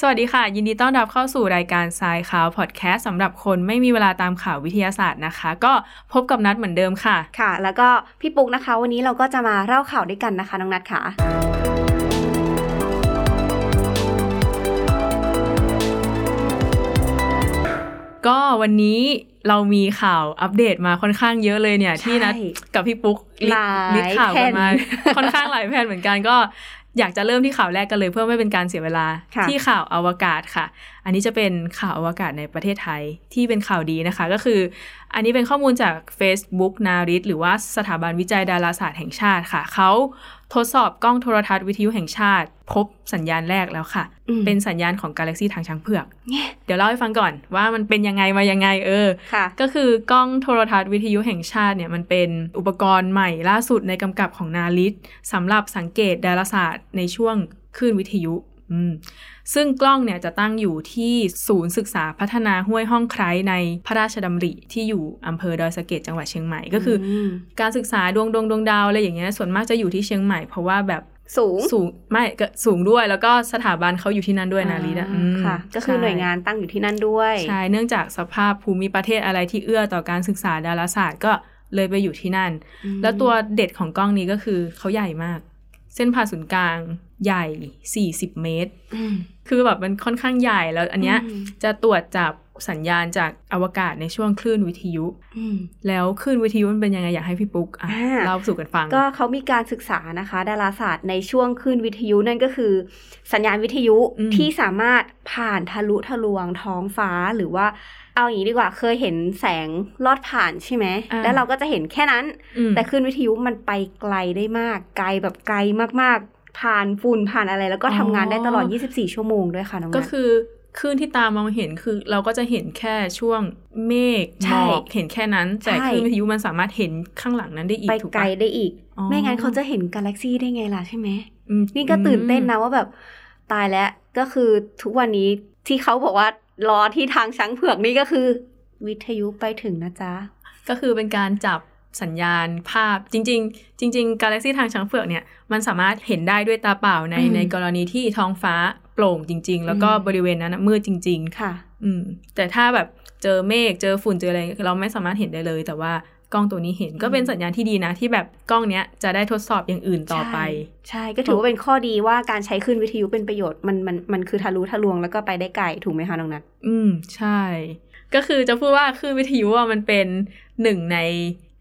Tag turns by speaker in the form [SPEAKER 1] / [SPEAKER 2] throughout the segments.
[SPEAKER 1] สวัสดีค่ะ ยินดีต้อนรับเข้าสู่รายการทรายข่าวพอดแคสต์สำหรับคนไม่มีเวลาตามข่าววิทยาศาสตร์นะคะ ก็พบกับนัดเหมือนเดิมค่ะ
[SPEAKER 2] ค่ะ แล้วก็พี่ปุ๊กนะคะ วันนี้เราก็จะมาเล่าข่าวด้วยกันนะคะน้องนัดค่ะ
[SPEAKER 1] ก็วันนี้เรามีข่าวอัปเดตมาค่อนข้างเยอะเลยเนี่ย ที่นัดกับพี่ปุ๊กลิ
[SPEAKER 2] หลาย
[SPEAKER 1] ลิสต์ข่าวกันมา
[SPEAKER 2] แผ่น
[SPEAKER 1] ค่อนข้างหลายแผ่นเหมือนกันก็ อยากจะเริ่มที่ข่าวแรกกันเลยเพื่อไม่เป็นการเสียเวลา
[SPEAKER 2] ค่ะ
[SPEAKER 1] ที่ข่าวอวกาศค่ะ อันนี้จะเป็นข่าวอวกาศในประเทศไทยที่เป็นข่าวดีนะคะ ก็คือ อันนี้เป็นข้อมูลจาก Facebook นาริตหรือว่าสถาบันวิจัยดาราศาสตร์แห่งชาติค่ะ เขาทดสอบกล้องโทรทัศน์วิทยุแห่งชาติ พบสัญญาณแรกแล้วค่ะ
[SPEAKER 2] อืม
[SPEAKER 1] เป็นสัญญาณของกาแล็กซีทางช้างเผือก
[SPEAKER 2] เนี่ย
[SPEAKER 1] เดี๋ยวเล่าให้ฟังก่อนว่ามันเป็นยังไงมายังไงเออ
[SPEAKER 2] ค่ะ
[SPEAKER 1] ก็คือกล้องโทรทัศน์วิทยุแห่งชาติเนี่ยมันเป็นอุปกรณ์ใหม่ล่าสุดในกำกับของนาริตสำหรับสังเกตดาราศาสตร์ในช่วงคลื่นวิทยุอืม ซึ่งกล้องเนี่ยจะตั้งอยู่ที่ศูนย์ศึกษาพัฒนาห้วยห้องไคร้ในพระราชดำริที่อยู่อำเภอดอยสะเก็ดจังหวัดเชียงใหม่ก็คืออ
[SPEAKER 2] ม
[SPEAKER 1] การศึกษาดวงดวงดวงดาวอะไรอย่างเงี้ยส่วนมากจะอยู่ที่เชียงใหม่เพราะว่าแบบ
[SPEAKER 2] สูง
[SPEAKER 1] สูงไม่ก็สูงด้วยแล้วก็สถาบันเขาอยู่ที่นั่นด้วยนาริตอะอืม
[SPEAKER 2] ค่ะ ก็คือ
[SPEAKER 1] ใช่
[SPEAKER 2] หน่วยงานตั้งอยู่ที่นั่นด้วย
[SPEAKER 1] ใช่เนื่องจากสภาพภูมิประเทศอะไรที่เอื้อต่อการศึกษาดาราศาสตร์ก็เลยไปอยู่ที่นั่น
[SPEAKER 2] อืม
[SPEAKER 1] แล้วตัวเด็ดของกล้องนี้ก็คือเขาใหญ่มาก เส้นผ่าศูนย์กลางใหญ่ 40 เมตร
[SPEAKER 2] อืม
[SPEAKER 1] คือแบบมันค่อนข้างใหญ่แล้วอันเนี้ย
[SPEAKER 2] อืม
[SPEAKER 1] จะตรวจจับ สัญญาณจากอวกาศในช่วงคลื่นวิทยุ
[SPEAKER 2] อืม
[SPEAKER 1] แล้วคลื่นวิทยุมันเป็นยังไงอยากให้พี่ปุ๊กอะ
[SPEAKER 2] อ่า
[SPEAKER 1] เล่าสู่กันฟัง
[SPEAKER 2] ก็เขามีการศึกษานะคะ ดาราศาสตร์ในช่วงคลื่นวิทยุนั่นก็คือ สัญญาณวิทยุ
[SPEAKER 1] อืม
[SPEAKER 2] ที่สามารถผ่านทะลุทะลวงท้องฟ้าหรือว่าเอาอย่างนี้ดีกว่าเคยเห็นแสงลอดผ่านใช่ไหม
[SPEAKER 1] อ่า
[SPEAKER 2] แล้วเราก็จะเห็นแค่นั้น
[SPEAKER 1] อืม
[SPEAKER 2] แต่คลื่นวิทยุมันไปไกลได้มาก ไกลแบบไกลมากๆผ่านฝุ่นผ่านอะไรแล้วก็ทำงานได้ตลอด 24 ชั่วโมงด้วยค่ะน้อง
[SPEAKER 1] ก็
[SPEAKER 2] นัท
[SPEAKER 1] คือ คลื่นที่ตามองเห็นคือเราก็จะเห็นแค่ช่วงเมฆห
[SPEAKER 2] ใช่
[SPEAKER 1] มอกเห็นแค่นั้น แต่
[SPEAKER 2] ใช่
[SPEAKER 1] คลื่นวิทยุมันสามารถเห็นข้างหลังนั้นได้อีก
[SPEAKER 2] ไป
[SPEAKER 1] ถูก
[SPEAKER 2] ไกล
[SPEAKER 1] ปะ
[SPEAKER 2] ได้อีก
[SPEAKER 1] อ๋อ
[SPEAKER 2] ไม่งั้นเขาจะเห็นกาแล็กซี่ได้ไงล่ะใช่ไหม
[SPEAKER 1] อืม
[SPEAKER 2] นี่ก็ตื่นเต้นนะว่าแบบตายแล้วก็คือทุกวันนี้ที่เขาบอกว่ารอที่ทางช้างเผือกนี่ก็คือ วิทยุไปถึงนะจ๊ะ
[SPEAKER 1] ก็คือเป็นการจับสัญญาณภาพจริง ๆ จริง ๆ กาแล็กซีทางช้างเผือกเนี่ยมันสามารถเห็นได้ด้วยตาเปล่าใน
[SPEAKER 2] อืม
[SPEAKER 1] ในกรณีที่ท้องฟ้า โปร่งจริง ๆ แล้วก็
[SPEAKER 2] อืม
[SPEAKER 1] บริเวณนั้นนะมืดจริง
[SPEAKER 2] ค่ะ
[SPEAKER 1] ๆอืม แต่ถ้าแบบเจอเมฆเจอฝุ่นเจออะไรเราไม่สามารถเห็นได้เลย แต่ว่ากล้องตัวนี้เห็นก็เป็นสัญญาณที่ดีนะ ที่แบบกล้องเนี้ยจะได้ทดสอบอย่างอื่นต่อไป
[SPEAKER 2] ใช่ก็ถือว่าเป็นข้อดีว่าการใช้คลื่นวิทยุเป็นประโยชน์มันมันมันคือทะลุทะลวงแล้วก็ไปได้ไกลถูกไหมคะน้องนัท
[SPEAKER 1] อืมใช่ ก็คือจะพูดว่าคลื่นวิทยุอะมันเป็นหนึ่งใน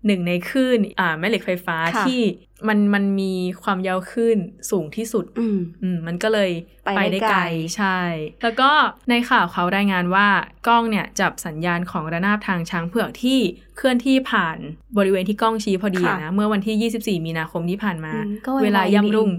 [SPEAKER 1] หนึ่งในคลื่นอ่าแม่เหล็กไฟฟ้า
[SPEAKER 2] ค่ะ
[SPEAKER 1] ที่ มันมันมีความยาวคลื่นสูงที่สุด
[SPEAKER 2] อืม
[SPEAKER 1] อืมมันก็เลย
[SPEAKER 2] ไปได้ไกล
[SPEAKER 1] ใช่ แล้วก็ในข่าวเขารายงานว่ากล้องเนี่ยจับสัญญาณของระนาบทางช้างเผือกที่เคลื่อนที่ผ่านบริเวณที่กล้องชี้พอดี
[SPEAKER 2] ค่ะ
[SPEAKER 1] นะเมื่อวันที่ 24 มีนาคมที่ผ่านมา
[SPEAKER 2] อืมก็ไวๆ
[SPEAKER 1] เวลาย่ำรุ่ง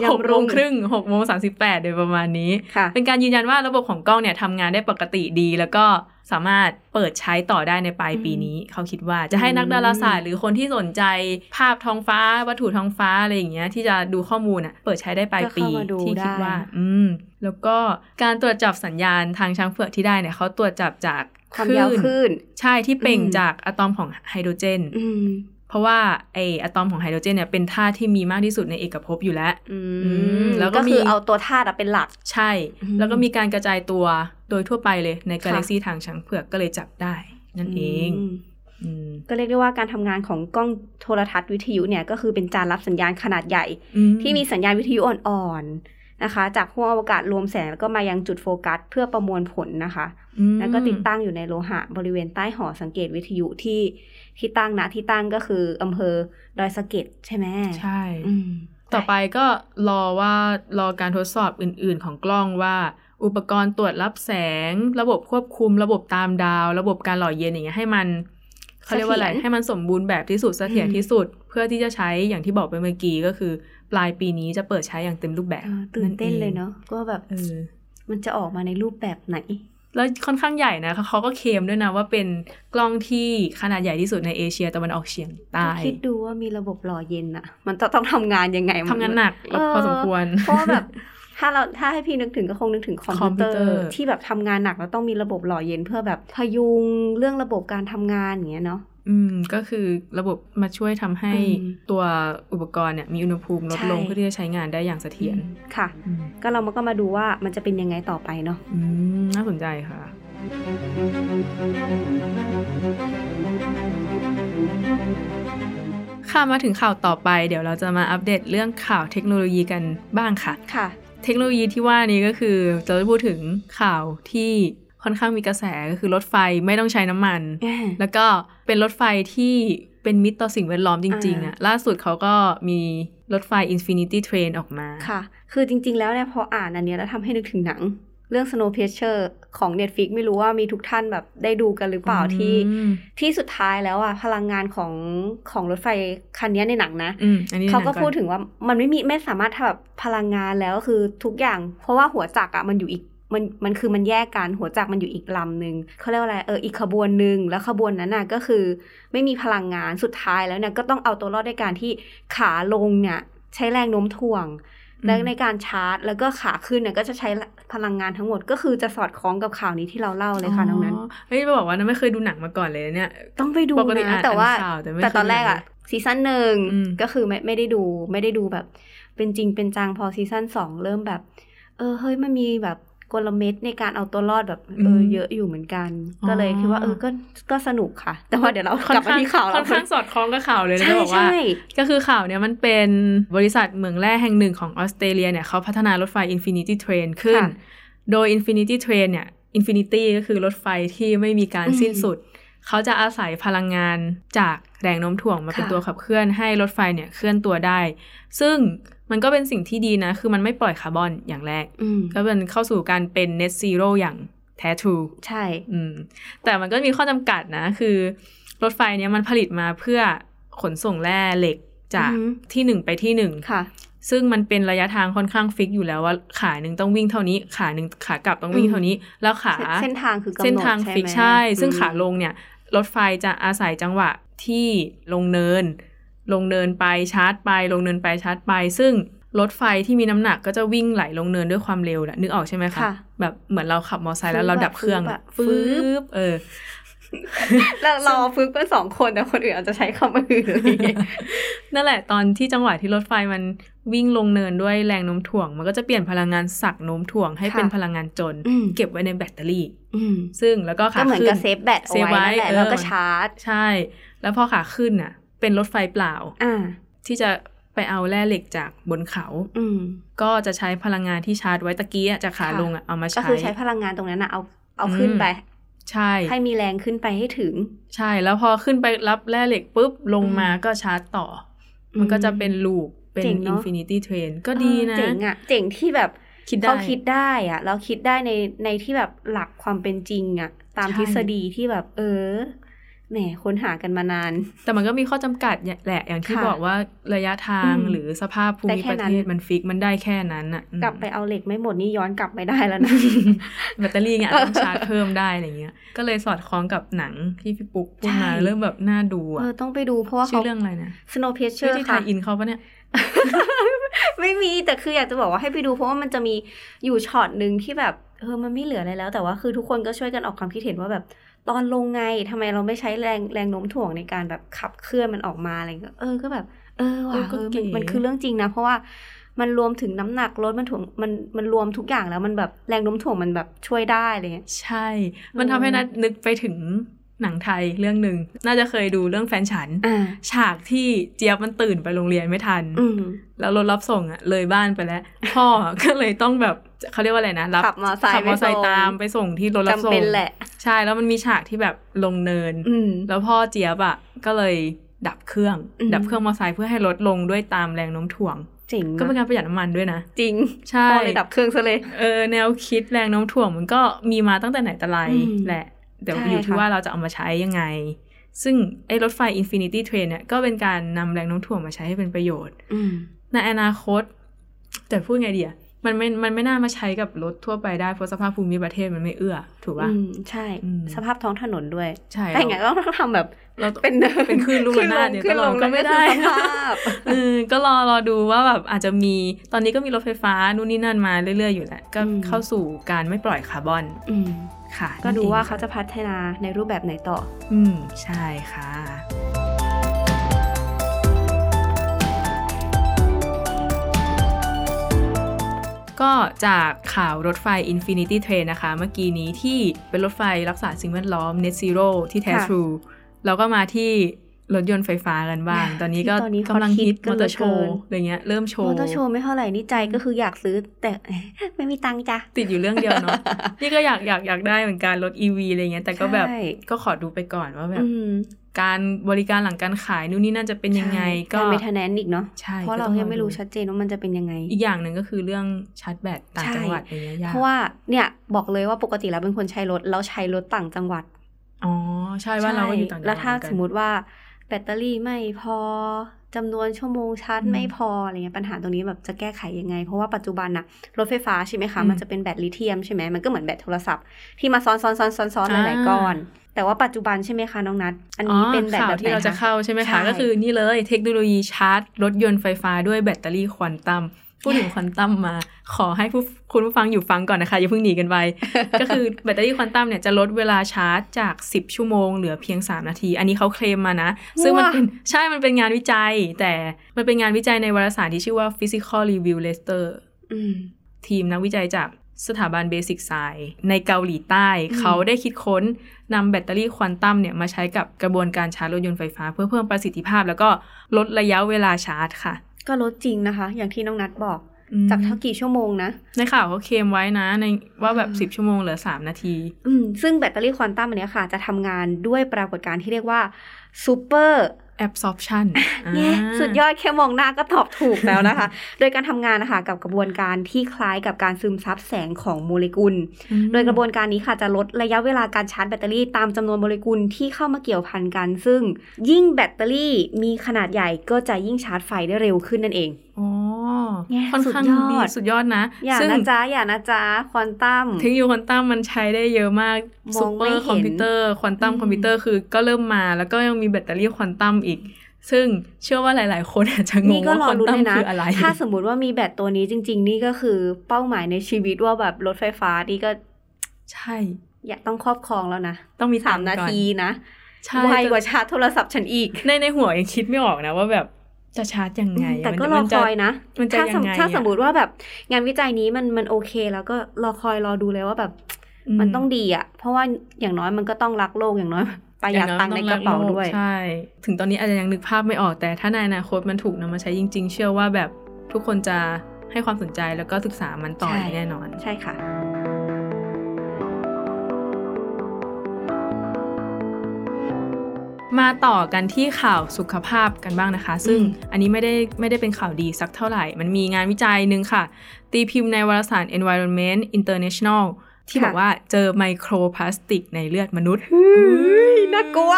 [SPEAKER 2] นี่เอง
[SPEAKER 1] หก
[SPEAKER 2] ย่ำรุ่
[SPEAKER 1] โมง
[SPEAKER 2] ง
[SPEAKER 1] ครึ่งหกโมงสามสิบแปดโดยประมาณนี้
[SPEAKER 2] ค่ะ
[SPEAKER 1] เป็นการยืนยันว่าระบบของกล้องเนี่ยทำงานได้ปกติดีแล้วก็สามารถเปิดใช้ต่อได้ในปลายปีนี้ เขาคิดว่าจะให้นักดาราศาสตร์หรือคนที่สนใจภาพท้องฟ้าวัตถุท้องฟ้าอะไรอย่างเงี้ยที่จะดูข้อมูลอะเปิดใช้ได้ปลายปี
[SPEAKER 2] ก็เข้ามาดู
[SPEAKER 1] ที่คิด
[SPEAKER 2] ได้
[SPEAKER 1] ว่า อืม แล้วก็การตรวจจับสัญญาณทางช้างเผือกที่ได้เนี่ยเขาตรวจจับจาก
[SPEAKER 2] ความยาวคลื่น
[SPEAKER 1] ใช่ที่เปล่ง
[SPEAKER 2] อืม
[SPEAKER 1] จากอะตอมของไฮโดรเจน
[SPEAKER 2] อืม
[SPEAKER 1] เพราะว่าไออะตอมของไฮโดรเจนเนี่ยเป็นธาตุที่มีมากที่สุดในเอกภพอยู่แล้ว
[SPEAKER 2] อื
[SPEAKER 1] อื
[SPEAKER 2] ม
[SPEAKER 1] มแล้วก็
[SPEAKER 2] ก็คือ
[SPEAKER 1] มี
[SPEAKER 2] เอาตัวธาตุอะเป็นหลัก
[SPEAKER 1] ใช่
[SPEAKER 2] อืม
[SPEAKER 1] แล้วก็มีการกระจายตัวโดยทั่วไปเลยในกา
[SPEAKER 2] ค่ะ
[SPEAKER 1] แล็กซีทางช้างเผือกก็เลยจับได้ นั่นเอง
[SPEAKER 2] อืม
[SPEAKER 1] อืม
[SPEAKER 2] ก็เรียกได้ว่าการทำงานของกล้องโทรทัศน์วิทยุเนี่ยก็คือเป็นจานรับสัญญาณขนาดใหญ่
[SPEAKER 1] อื
[SPEAKER 2] ที่มีสัญญาณวิทยุอ่อนๆนะคะ จากห้วงอวกาศรวมแสงแล้วก็มายังจุดโฟกัส เพื่อประมวลผลนะคะ
[SPEAKER 1] อืม
[SPEAKER 2] แล้วก็ติดตั้งอยู่ในโลหะบริเวณใต้หอสังเกตวิทยุที่ที่ตั้งนะที่ตั้งก็คืออำเภอดอยสะเก็ดใช่ไหม
[SPEAKER 1] ใช่
[SPEAKER 2] อืม
[SPEAKER 1] ต่อไปก็รอว่ารอการทดสอบอื่น ๆ ของกล้องว่าอุปกรณ์ตรวจรับแสง ระบบควบคุม ระบบตามดาว ระบบการหล่อเย็นอย่างเงี้ยให้มัน เขาเรียกว่าอะไร
[SPEAKER 2] เสถียร
[SPEAKER 1] ให้มันสมบูรณ์แบบที่สุดเสถียร
[SPEAKER 2] อืม
[SPEAKER 1] ที่สุด เพื่อที่จะใช้อย่างที่บอกไปเมื่อกี้ก็คือ ปลายปีนี้จะเปิดใช้อย่างเต็มรูปแบบ
[SPEAKER 2] เออตื่นเต้นเลยเนาะว่าแบบ
[SPEAKER 1] เออ
[SPEAKER 2] มันจะออกมาในรูปแบบไหน
[SPEAKER 1] แล้วค่อนข้างใหญ่นะเขาก็เคลมด้วยนะว่าเป็นกล้องที่ขนาดใหญ่ที่สุดในเอเชียตะวันออกเฉียงใต้
[SPEAKER 2] ก็คิดดูว่ามีระบบหล่อเย็นอะมันจะต้องทำงานยังไง
[SPEAKER 1] ทำงานหนัก
[SPEAKER 2] เออ
[SPEAKER 1] พอสมควร
[SPEAKER 2] เพราะว่าแบบ ถ้าเราถ้าให้พี่นึกถึงก็คงนึกถึงคอม
[SPEAKER 1] คอมพิ
[SPEAKER 2] พิ
[SPEAKER 1] ว
[SPEAKER 2] ว
[SPEAKER 1] เต
[SPEAKER 2] เต
[SPEAKER 1] อ
[SPEAKER 2] อ
[SPEAKER 1] ร์
[SPEAKER 2] ร์ ที่แบบทำงานหนักแล้วต้องมีระบบหล่อเย็นเพื่อแบบพยุงเรื่องระบบการทำงานอย่างเงี้ยเนาะ
[SPEAKER 1] อืมก็คือระบบมาช่วยทำให้
[SPEAKER 2] อืม
[SPEAKER 1] ตัวอุปกรณ์เนี่ยมีอุณหภูมิลดลง
[SPEAKER 2] ใช่
[SPEAKER 1] เพื่อที่จะใช้งานได้อย่างเสถียร
[SPEAKER 2] ค่ะ
[SPEAKER 1] อืม
[SPEAKER 2] ก็เรามาก็มาดูว่ามันจะเป็นยังไงต่อไปเนาะ
[SPEAKER 1] อืมน่าสนใจค่ะค่ะมาถึงข่าวต่อไป เดี๋ยวเราจะมาอัปเดตเรื่องข่าวเทคโนโลยีกันบ้างค่ะ
[SPEAKER 2] ค่ะ
[SPEAKER 1] เทคโนโลยีที่ว่านี้ก็คือเราจะพูดถึงข่าวที่ค่อนข้างมีกระแสก็คือรถไฟไม่ต้องใช้น้ำมัน แล้วก็เป็นรถไฟที่เป็นมิตรต่อสิ่งแวดล้อมจริง ๆอะล่าสุดเขาก็มีรถไฟ Infinity Train ออกมา
[SPEAKER 2] ค่ะ คือจริง ๆ แล้วเนี่ยพออ่านอันเนี้ยแล้วทำให้นึกถึงหนัง เรื่อง Snowpiercer ของ Netflix ไม่รู้ว่ามีทุกท่านแบบได้ดูกันหรือเปล่าที่
[SPEAKER 1] อืม
[SPEAKER 2] ที่สุดท้ายแล้วอะพลังงานของของรถไฟคันเนี้ยในหนังนะ
[SPEAKER 1] อืมอันนี้
[SPEAKER 2] เขาก็
[SPEAKER 1] หนังอน
[SPEAKER 2] พูดถึงว่ามันไม่มีไม่สามารถทำแบบพลังงานแล้วก็คือทุกอย่าง เพราะว่าหัวจักรอะมันอยู่อีกมันมันคือมันแยกกันหัวจักรมันอยู่อีกลำหนึ่งเขาเรียกว่าอะไรเอออีกขบวนหนึ่งแล้วขบวนนั้นน่ะก็คือไม่มีพลังงานสุดท้ายแล้วเนี่ยก็ต้องเอาตัวรอดด้วยการที่ขาลงเนี่ยใช้แรงโน้มถ่วง และในการชาร์จ แล้วก็ขาขึ้นเนี่ยก็จะใช้พลังงานทั้งหมดก็คือจะสอดคล้องกับข่าวนี้ที่เราเล่าเลยค่ะน้องนั้น
[SPEAKER 1] เฮ้ยจะบอกว่านะไม่เคยดูหนังมาก่อนเลยเนี่ย
[SPEAKER 2] ต้องไปดู
[SPEAKER 1] ปกติอ่า
[SPEAKER 2] นะ
[SPEAKER 1] น
[SPEAKER 2] แต่ว่า
[SPEAKER 1] อ่านข่าวแต่ไม่
[SPEAKER 2] แต่ตอน
[SPEAKER 1] เคยดู
[SPEAKER 2] แรกอะ season หนึ่ง
[SPEAKER 1] อืม
[SPEAKER 2] ก็คือไม่ไม่ได้ดูไม่ได้ดูแบบ เป็นจริงเป็นจังพอ season สองเริ่มแบบ เออเฮ้ยมันมีแบบ กลเม็ดในการเอาตัวรอดแบบเออเยอะอยู่เหมือนกัน ก็เลยคิดว่าเออก็ก็สนุกค่ะ แต่ว่าเดี๋ยวเรา
[SPEAKER 1] ค่อก
[SPEAKER 2] ลับ
[SPEAKER 1] น
[SPEAKER 2] มา
[SPEAKER 1] ข้าง
[SPEAKER 2] ที่ข่าว
[SPEAKER 1] ค่
[SPEAKER 2] เรา
[SPEAKER 1] อนข้างสอดคล้องกับข่าวเลยนะ
[SPEAKER 2] ใช่
[SPEAKER 1] จะบอกว่า
[SPEAKER 2] ใช่
[SPEAKER 1] ก็คือข่าวเนี่ยมันเป็นบริษัทเหมืองแร่แห่งหนึ่งของออสเตรเลียเนี่ยเขาพัฒนารถไฟ Infinity Train ขึ้น
[SPEAKER 2] ค่ะ
[SPEAKER 1] โดย Infinity Train เนี่ย Infinity ก็คือรถไฟที่ไม่มีการ
[SPEAKER 2] อืม
[SPEAKER 1] สิ้นสุดเขาจะอาศัยพลังงานจากแรงโน้มถ่วงมาเป็น
[SPEAKER 2] ค่ะ
[SPEAKER 1] ตัวขับเคลื่อนให้รถไฟเนี่ยเคลื่อนตัวได้ ซึ่ง มันก็เป็นสิ่งที่ดีนะ คือมันไม่ปล่อยคาร์บอนอย่างแรก
[SPEAKER 2] อืม
[SPEAKER 1] ก็เป็นเข้าสู่การเป็น net zero อย่างแท้ทรู
[SPEAKER 2] ใช่
[SPEAKER 1] อืมแต่มันก็มีข้อจำกัดนะ คือ รถไฟเนี้ยมันผลิตมาเพื่อขนส่งแร่เหล็กจาก
[SPEAKER 2] อือหือ
[SPEAKER 1] ที่หนึ่งไปที่หนึ่ง
[SPEAKER 2] ค่ะ
[SPEAKER 1] ซึ่งมันเป็นระยะทางค่อนข้างฟิกอยู่แล้วว่าขาหนึ่งต้องวิ่งเท่านี้ ขาหนึ่งขากลับต้องวิ่งเท่านี้ แล้วขา
[SPEAKER 2] เส้นทางคือกำหนด
[SPEAKER 1] เส้นทาง
[SPEAKER 2] ใช่ไหม
[SPEAKER 1] ฟิกใช่ ซึ่ง
[SPEAKER 2] อืม
[SPEAKER 1] ขาลงเนี่ย รถไฟจะอาศัยจังหวะที่ลงเนิน ลงเนินไปชาร์จไป ลงเนินไปชาร์จไป ซึ่งรถไฟที่มีน้ำหนักก็จะวิ่งไหลลงเนินด้วยความเร็วแหละนึกออกใช่ไหมคะ
[SPEAKER 2] ค่ะ
[SPEAKER 1] แบบเหมือนเราขับมอเตอร์ไซค์แล้วเราดับเครื่อง
[SPEAKER 2] ฟื้บอะ
[SPEAKER 1] ฟื
[SPEAKER 2] ฟื้บ
[SPEAKER 1] บเออ
[SPEAKER 2] แล้วเราฝึกเป็นสองคนแต่คนอื่นอาจจะใช้คำอื่นอะไรอย่างเงี้ย
[SPEAKER 1] นั่นแหละตอนที่จังหวะที่รถไฟมันวิ่งลงเนินด้วยแรงโน้มถ่วง มันก็จะเปลี่ยนพลังงานสักโน้มถ่วงให้
[SPEAKER 2] ค่ะ
[SPEAKER 1] เป็นพลังงานจน
[SPEAKER 2] อืม
[SPEAKER 1] เก็บไว้ในแบตเตอรี่
[SPEAKER 2] อืม
[SPEAKER 1] ซึ่งแล้วก็ขา
[SPEAKER 2] ก็เหมือน
[SPEAKER 1] ขึ้
[SPEAKER 2] กับ
[SPEAKER 1] น
[SPEAKER 2] เซฟแบตเอา
[SPEAKER 1] เซฟไว้
[SPEAKER 2] ไว้นั่นแหละ
[SPEAKER 1] เออ
[SPEAKER 2] แล้วก็ชาร์จ
[SPEAKER 1] ใช่ แล้วพอขาขึ้นน่ะ เป็นรถไฟเปล่า
[SPEAKER 2] อ่า
[SPEAKER 1] ที่จะไปเอาแร่เหล็กจากบนเขา
[SPEAKER 2] อืม
[SPEAKER 1] ก็จะใช้พลังงานที่ชาร์จไว้ตะกี้อะจากขา
[SPEAKER 2] ค่ะ
[SPEAKER 1] ลงอะเอามา
[SPEAKER 2] ก็
[SPEAKER 1] ใช้
[SPEAKER 2] คือใช้พลังงานตรงนั้นนะเอาเอาขึ้น
[SPEAKER 1] อืม
[SPEAKER 2] ไป
[SPEAKER 1] ใช่
[SPEAKER 2] ให้มีแรงขึ้นไปให้ถึง
[SPEAKER 1] ใช่ แล้วพอขึ้นไปรับแร่เหล็กปุ๊บลงมา
[SPEAKER 2] อืม
[SPEAKER 1] ก็ชาร์จต่ออมันก็จะเป็นลูปเป็น
[SPEAKER 2] เจ๋งเนอะ
[SPEAKER 1] Infinity Train ก็ดีนะ
[SPEAKER 2] เออเจ๋งอะเจ๋งที่แบบ
[SPEAKER 1] คิดได้
[SPEAKER 2] เขาคิดได้อะแล้วคิดได้ในในที่แบบหลักความเป็นจริงอะตาม
[SPEAKER 1] ใช่
[SPEAKER 2] ทฤษฎีที่แบบ เออ แหมค้นหากันมานาน
[SPEAKER 1] แต่มันก็มีข้อจำกัดแหละอย่างที่
[SPEAKER 2] ค่ะ
[SPEAKER 1] บอกว่าระยะทาง
[SPEAKER 2] อืม
[SPEAKER 1] หรือสภาพภู
[SPEAKER 2] ได้
[SPEAKER 1] มิ
[SPEAKER 2] แค่
[SPEAKER 1] ประ
[SPEAKER 2] นั้น
[SPEAKER 1] เทศมันฟิกมันได้แค่นั้นอะอืม
[SPEAKER 2] กลับไปเอาเหล็กไม่หมดนี่ย้อนกลับไม่ได้แล้วนะ
[SPEAKER 1] แบตเตอรี่เนี่ยต้องชาร์จเพิ่มได้อะไรเงี้ย ก็เลยสอดคล้องกับหนังที่พี่ปุ๊กพูดมา
[SPEAKER 2] ใช่
[SPEAKER 1] เริ่มแบบน่าดู
[SPEAKER 2] เอ
[SPEAKER 1] อะ
[SPEAKER 2] อต้องไปดูเพราะว่า
[SPEAKER 1] ชื่
[SPEAKER 2] เขา
[SPEAKER 1] อเรื่องอะไรนะ
[SPEAKER 2] Snowpiercer
[SPEAKER 1] ชื่อที่ไท
[SPEAKER 2] ค่ะ
[SPEAKER 1] ยอินเขาปะเนี่ย
[SPEAKER 2] ไม่มีแต่คืออยากจะบอกว่าให้ไปดูเพราะว่ามันจะมีอยู่ช็อตหนึ่งที่แบบเออมันไม่เหลืออะไรแล้ว แต่ว่าคือทุกคนก็ช่วยกันออกความคิดเห็นว่าแบบ ตอนลงไงทำไมเราไม่ใช้แรงแรงโน้มถ่วงในการแบบขับเคลื่อนมันออกมาอะไรเงี้ยเออก็แบบ เออว่ะ
[SPEAKER 1] เออก็
[SPEAKER 2] เออ
[SPEAKER 1] เก๋
[SPEAKER 2] มันมันคือเรื่องจริงนะ เพราะว่ามันรวมถึงน้ำหนักรถมันถ่วงมันมันรวมทุกอย่างแล้วมันแบบแรงโน้มถ่วงมันแบบช่วยได้อะไรเงี้ย
[SPEAKER 1] ใช่ มันทำให้นัดนึกไปถึง หนังไทยเรื่องหนึ่งน่าจะเคยดูเรื่องแฟนฉัน
[SPEAKER 2] อ่า
[SPEAKER 1] ฉากที่เจี๊ยบมันตื่นไปโรงเรียนไม่ทัน
[SPEAKER 2] อืม
[SPEAKER 1] แล้วรถรับส่งอะเลยบ้านไปแล้ว พ่อก็เลยต้องแบบเขาเรียกว่าอะไรนะรับ
[SPEAKER 2] ขับมอไซค์
[SPEAKER 1] ขับมอไซ
[SPEAKER 2] ไปส่
[SPEAKER 1] ค์
[SPEAKER 2] ง
[SPEAKER 1] ตามไปส่งที่รถรับ
[SPEAKER 2] จำ
[SPEAKER 1] ส่ง
[SPEAKER 2] เป็นแหละ
[SPEAKER 1] ใช่แล้วมันมีฉากที่แบบลงเนิน
[SPEAKER 2] อืม
[SPEAKER 1] แล้วพ่อเจี๊ยบอะก็เลยดับเครื่อง
[SPEAKER 2] อืม
[SPEAKER 1] ดับเครื่องมอเตอร์ไซค์เพื่อให้รถลงด้วยตามแรงโน้มถ่วง
[SPEAKER 2] เจ๋ง
[SPEAKER 1] ก็เป็น
[SPEAKER 2] นะ
[SPEAKER 1] การประหยัดน้ำมันด้วยนะ
[SPEAKER 2] จริง
[SPEAKER 1] ใช่
[SPEAKER 2] พ่อเลยดับเครื่องซะเลย
[SPEAKER 1] เออ แนวคิดแรงโน้มถ่วงมันก็มีมาตั้งแต่ไหนแต่ไร
[SPEAKER 2] อืม
[SPEAKER 1] แหละ เดี๋ยว
[SPEAKER 2] ใช่
[SPEAKER 1] อยู่ที่
[SPEAKER 2] ค่ะ
[SPEAKER 1] ว่าเราจะเอามาใช้ยังไง ซึ่งไอ้รถไฟ Infinity Train เนี่ยก็เป็นการนำแรงโน้มถ่วงมาใช้ให้เป็นประโยชน์
[SPEAKER 2] อืม
[SPEAKER 1] ในอนาคต แต่พูดไงดีอะมันไม่ มันไม่น่ามาใช้กับรถทั่วไปได้ เพราะสภาพภูมิประเทศมันไม่เอื้อ ถูกป่ะ
[SPEAKER 2] อืมใช่
[SPEAKER 1] อืม
[SPEAKER 2] สภาพท้องถนนด้วย
[SPEAKER 1] ใช่
[SPEAKER 2] แต่อย่างไงก็ต้องทำแบบ
[SPEAKER 1] เรา
[SPEAKER 2] เป็น
[SPEAKER 1] เป็นคลื่นลูกระนาดเนี่ย
[SPEAKER 2] ขึ้
[SPEAKER 1] ก็ลองก็ไม่ได้
[SPEAKER 2] ขึ้นลงแล้วก็คือสภาพ
[SPEAKER 1] เออก็รอรอดูว่าแบบอาจจะมี ตอนนี้ก็มีรถไฟฟ้านู่นนี่นั่นมาเรื่อยๆอยู่แหละ ก็
[SPEAKER 2] อืม
[SPEAKER 1] เข้าสู่การไม่ปล่อยคาร์บอน
[SPEAKER 2] อืม ก็ดูว่าเขาจะพัฒนาในรูปแบบไหนต่อ
[SPEAKER 1] อืมใช่ค่ะก็จากข่าวรถไฟ Infinity Train นะคะ เมื่อกี้นี้ที่เป็นรถไฟรักษาสิ่งแวดล้อม Net Zero ที่แท้ทรูแล้วก็มาที่ รถยนต์ไฟฟ้ากันบ้าง ตอนนี้ก็
[SPEAKER 2] ที่ตอนนี้
[SPEAKER 1] กำลัง
[SPEAKER 2] ฮอตฮิ
[SPEAKER 1] ฮิ
[SPEAKER 2] ต
[SPEAKER 1] ต
[SPEAKER 2] กั
[SPEAKER 1] ม
[SPEAKER 2] น
[SPEAKER 1] อเตอร์โช
[SPEAKER 2] เหลือ
[SPEAKER 1] ว์
[SPEAKER 2] เกิน
[SPEAKER 1] อะไรเงี้ย เริ่มโชว์
[SPEAKER 2] มอเตอร์โชว์ไม่เท่าไหร่นี่ใจก็คืออยากซื้อแต่ไม่มีตังค์จ้ะ
[SPEAKER 1] ติดอยู่เรื่องเดียวเนาะ นี่ก็อยากอยากอยากได้เหมือนกันรถ EV อะไรเงี้ย แต่ก็แบบ
[SPEAKER 2] ใช่
[SPEAKER 1] ก็ขอดูไปก่อนว่าแบบ
[SPEAKER 2] อืม
[SPEAKER 1] การบริการหลังการขายนู่นนี่นั่นจะเป็นยังไง ก็
[SPEAKER 2] การเมทแนนอีกเนาะ
[SPEAKER 1] ใช่
[SPEAKER 2] เพราะ
[SPEAKER 1] ก็
[SPEAKER 2] เรา
[SPEAKER 1] ต้อง
[SPEAKER 2] ยังไม่
[SPEAKER 1] รอดู
[SPEAKER 2] รู้ชัดเจนว่ามันจะเป็นยังไง
[SPEAKER 1] อีกอย่างหนึ่งก็คือเรื่องชาร์จแบตต่าง
[SPEAKER 2] ใช่
[SPEAKER 1] จังหวัดอะไรเงี้ยยาก
[SPEAKER 2] เพราะว่าเนี่ยบอกเลยว่าปกติแล้วเป็นคนใช้รถแล้วใช้รถต่างจังหวัด
[SPEAKER 1] อ๋อใช่ว่าเราก็อยู่ต่างจังหวัด
[SPEAKER 2] แล้วถ้า
[SPEAKER 1] เหอนกัน
[SPEAKER 2] สมมติว่า แบตเตอรี่ไม่พอจำนวนชั่วโมงชาร์จ
[SPEAKER 1] อืม
[SPEAKER 2] ไม่พออะไรเงี้ยปัญหาตรงนี้แบบจะแก้ไขยังไง เพราะว่าปัจจุบันน่ะรถไฟฟ้าใช่ไหมคะ
[SPEAKER 1] อืม
[SPEAKER 2] มันจะเป็นแบตลิเธียมใช่ไหมมันก็เหมือนแบตโทรศัพท์ที่มาซ้อนซ้อนซ้อนซ้อนซ้อน
[SPEAKER 1] อ่าห
[SPEAKER 2] ลายๆก้อน แต่ว่าปัจจุบันใช่ไหมคะน้องนัทอันนี้เป็นแบตแบบไหน
[SPEAKER 1] ที่เราจะเข้าข่าวใช่ไหมคะ
[SPEAKER 2] ใช่
[SPEAKER 1] คะก็คือนี่เลยเทคโนโลยีชาร์จรถยนต์ไฟฟ้าด้วยแบตเตอรี่ควอนตัม พูดถึงควอนตัมมา ขอให้ผู้คุณผู้ฟังอยู่ฟังก่อนนะคะ อย่าเพิ่งหนีกันไป ก็คือแบตเตอรี่ควอนตัมเนี่ยจะลดเวลาชาร์จจาก 10 ชั่วโมงเหลือเพียง 3 นาที อันนี้เขาเคลมมานะ ซึ่งมันเป็นใช่มันเป็นงานวิจัย แต่มันเป็นงานวิจัยในวารสารที่ชื่อว่า Physical Review Letters
[SPEAKER 2] อืม
[SPEAKER 1] ทีมนักวิจัยจากสถาบัน Basic Science ในเกาหลีใต้
[SPEAKER 2] อืม
[SPEAKER 1] เขาได้คิดค้นนำแบตเตอรี่ควอนตัมเนี่ยมาใช้กับกระบวนการชาร์จรถยนต์ไฟฟ้า เพื่อเพิ่มประสิทธิภาพ แล้วก็ลดระยะเวลาชาร์จค่ะ
[SPEAKER 2] ก็ลดจริงนะคะ อย่างที่น้องนัทบอก
[SPEAKER 1] อืม
[SPEAKER 2] จากเท่ากี่ชั่วโมงนะ
[SPEAKER 1] ในข่าวเขาเคลมไว้นะ ในว่าแบบ
[SPEAKER 2] อืม
[SPEAKER 1] 10ชั่วโมงเหลือ3นาที
[SPEAKER 2] อืมซึ่งแบตเตอรี่ควอนตัมอันเนี้ยค่ะ จะทำงานด้วยปรากฏการณ์ที่เรียกว่าsuper
[SPEAKER 1] absorption
[SPEAKER 2] เนี่ย
[SPEAKER 1] อ่า
[SPEAKER 2] สุดยอดแค่มองหน้าก็ตอบถูกแล้วนะคะ โดยการทำงานนะคะกับกระบวนการที่คล้ายกับการซึมซับแสงของโมเลกุล
[SPEAKER 1] อืม
[SPEAKER 2] โดยกระบวนการนี้ค่ะจะลดระยะเวลาการชาร์จแบตเตอรี่ตามจำนวนโมเลกุลที่เข้ามาเกี่ยวพันกัน ซึ่งยิ่งแบตเตอรี่มีขนาดใหญ่ก็จะยิ่งชาร์จไฟได้เร็วขึ้นนั่นเอง
[SPEAKER 1] อ๋อ
[SPEAKER 2] เนี่ย
[SPEAKER 1] ค่อนข้าง
[SPEAKER 2] สุดยอ
[SPEAKER 1] ดี
[SPEAKER 2] ด
[SPEAKER 1] สุดยอดนะ
[SPEAKER 2] อย่า
[SPEAKER 1] ซึ่ง
[SPEAKER 2] นะจ๊ะ อย่านะจ๊ะ ควอนตัม
[SPEAKER 1] เทคโนโลยีควอนตัมมันใช้ได้เยอะมาก
[SPEAKER 2] ม
[SPEAKER 1] ซู
[SPEAKER 2] อง
[SPEAKER 1] เป
[SPEAKER 2] ไม่
[SPEAKER 1] อร์
[SPEAKER 2] เห็น
[SPEAKER 1] คอมพิวเตอร์ควอนตัม
[SPEAKER 2] อืม
[SPEAKER 1] คอมพิวเตอร์คือก็เริ่มมาแล้วก็ยังมีแบตเตอรี่ควอนตัมอีกซึ่งเชื่อว่าหลาย ๆ คนอาจจะง
[SPEAKER 2] นี่
[SPEAKER 1] ง
[SPEAKER 2] ก็
[SPEAKER 1] ว่ารค
[SPEAKER 2] อ
[SPEAKER 1] วอน
[SPEAKER 2] รุ้น
[SPEAKER 1] ตัม
[SPEAKER 2] เลยนะ
[SPEAKER 1] คืออะไร
[SPEAKER 2] ถ้าสมมุติว่ามีแบตตัวนี้จริง ๆ นี่ก็คือเป้าหมายในชีวิตว่าแบบรถไฟฟ้านี่ก็
[SPEAKER 1] ใช่
[SPEAKER 2] อยากต้องครอบครองแล้วนะ
[SPEAKER 1] ต้องมี
[SPEAKER 2] สาม
[SPEAKER 1] ตังค์
[SPEAKER 2] นา
[SPEAKER 1] ก่อ
[SPEAKER 2] ทีนะ
[SPEAKER 1] ใช่
[SPEAKER 2] ไวกว่าชาร์จโทรศัพท์ฉันอีก
[SPEAKER 1] ในในหัวยังคิดไม่ออกนะว่าแบบจะชาร์จยังไง
[SPEAKER 2] แต่ก็
[SPEAKER 1] มัน
[SPEAKER 2] รอ
[SPEAKER 1] มัน
[SPEAKER 2] ค
[SPEAKER 1] จะ
[SPEAKER 2] อยนะ
[SPEAKER 1] มันจะ
[SPEAKER 2] ถ้าสม
[SPEAKER 1] ยังไง
[SPEAKER 2] ถ้าสม
[SPEAKER 1] อะ
[SPEAKER 2] มติว่าแบบงานวิจัยนี้มันมันโอเค แล้วก็รอคอยรอดูเลยว่าแบบ มันต้องดีอะเพราะว่าอย่างน้อยมันก็ต้องรักโลกอย่างน้อย ประหยัดตังค์ในกระเป๋าด้วย
[SPEAKER 1] ใช่ ถึงตอนนี้อาจจะยังนึกภาพไม่ออกแต่ถ้าในอนาคตมันถูกนำมาใช้จริง ๆ เชื่อว่าแบบทุกคนจะให้ความสนใจแล้วก็ศึกษามันต่อ
[SPEAKER 2] ใช่
[SPEAKER 1] แน่นอน
[SPEAKER 2] ใช่ค่ะ
[SPEAKER 1] มาต่อกันที่ข่าวสุขภาพกันบ้างนะคะ ซึ่ง
[SPEAKER 2] อืม
[SPEAKER 1] อันนี้ไม่ได้ไม่ได้เป็นข่าวดีสักเท่าไหร่ มันมีงานวิจัยหนึ่งค่ะ ตีพิมพ์ในวารสาร Environment International ที่
[SPEAKER 2] ค่ะ
[SPEAKER 1] บอกว่าเจอไมโครพลาสติกในเลือดมนุษย์
[SPEAKER 2] เฮ้ยน่ากลัว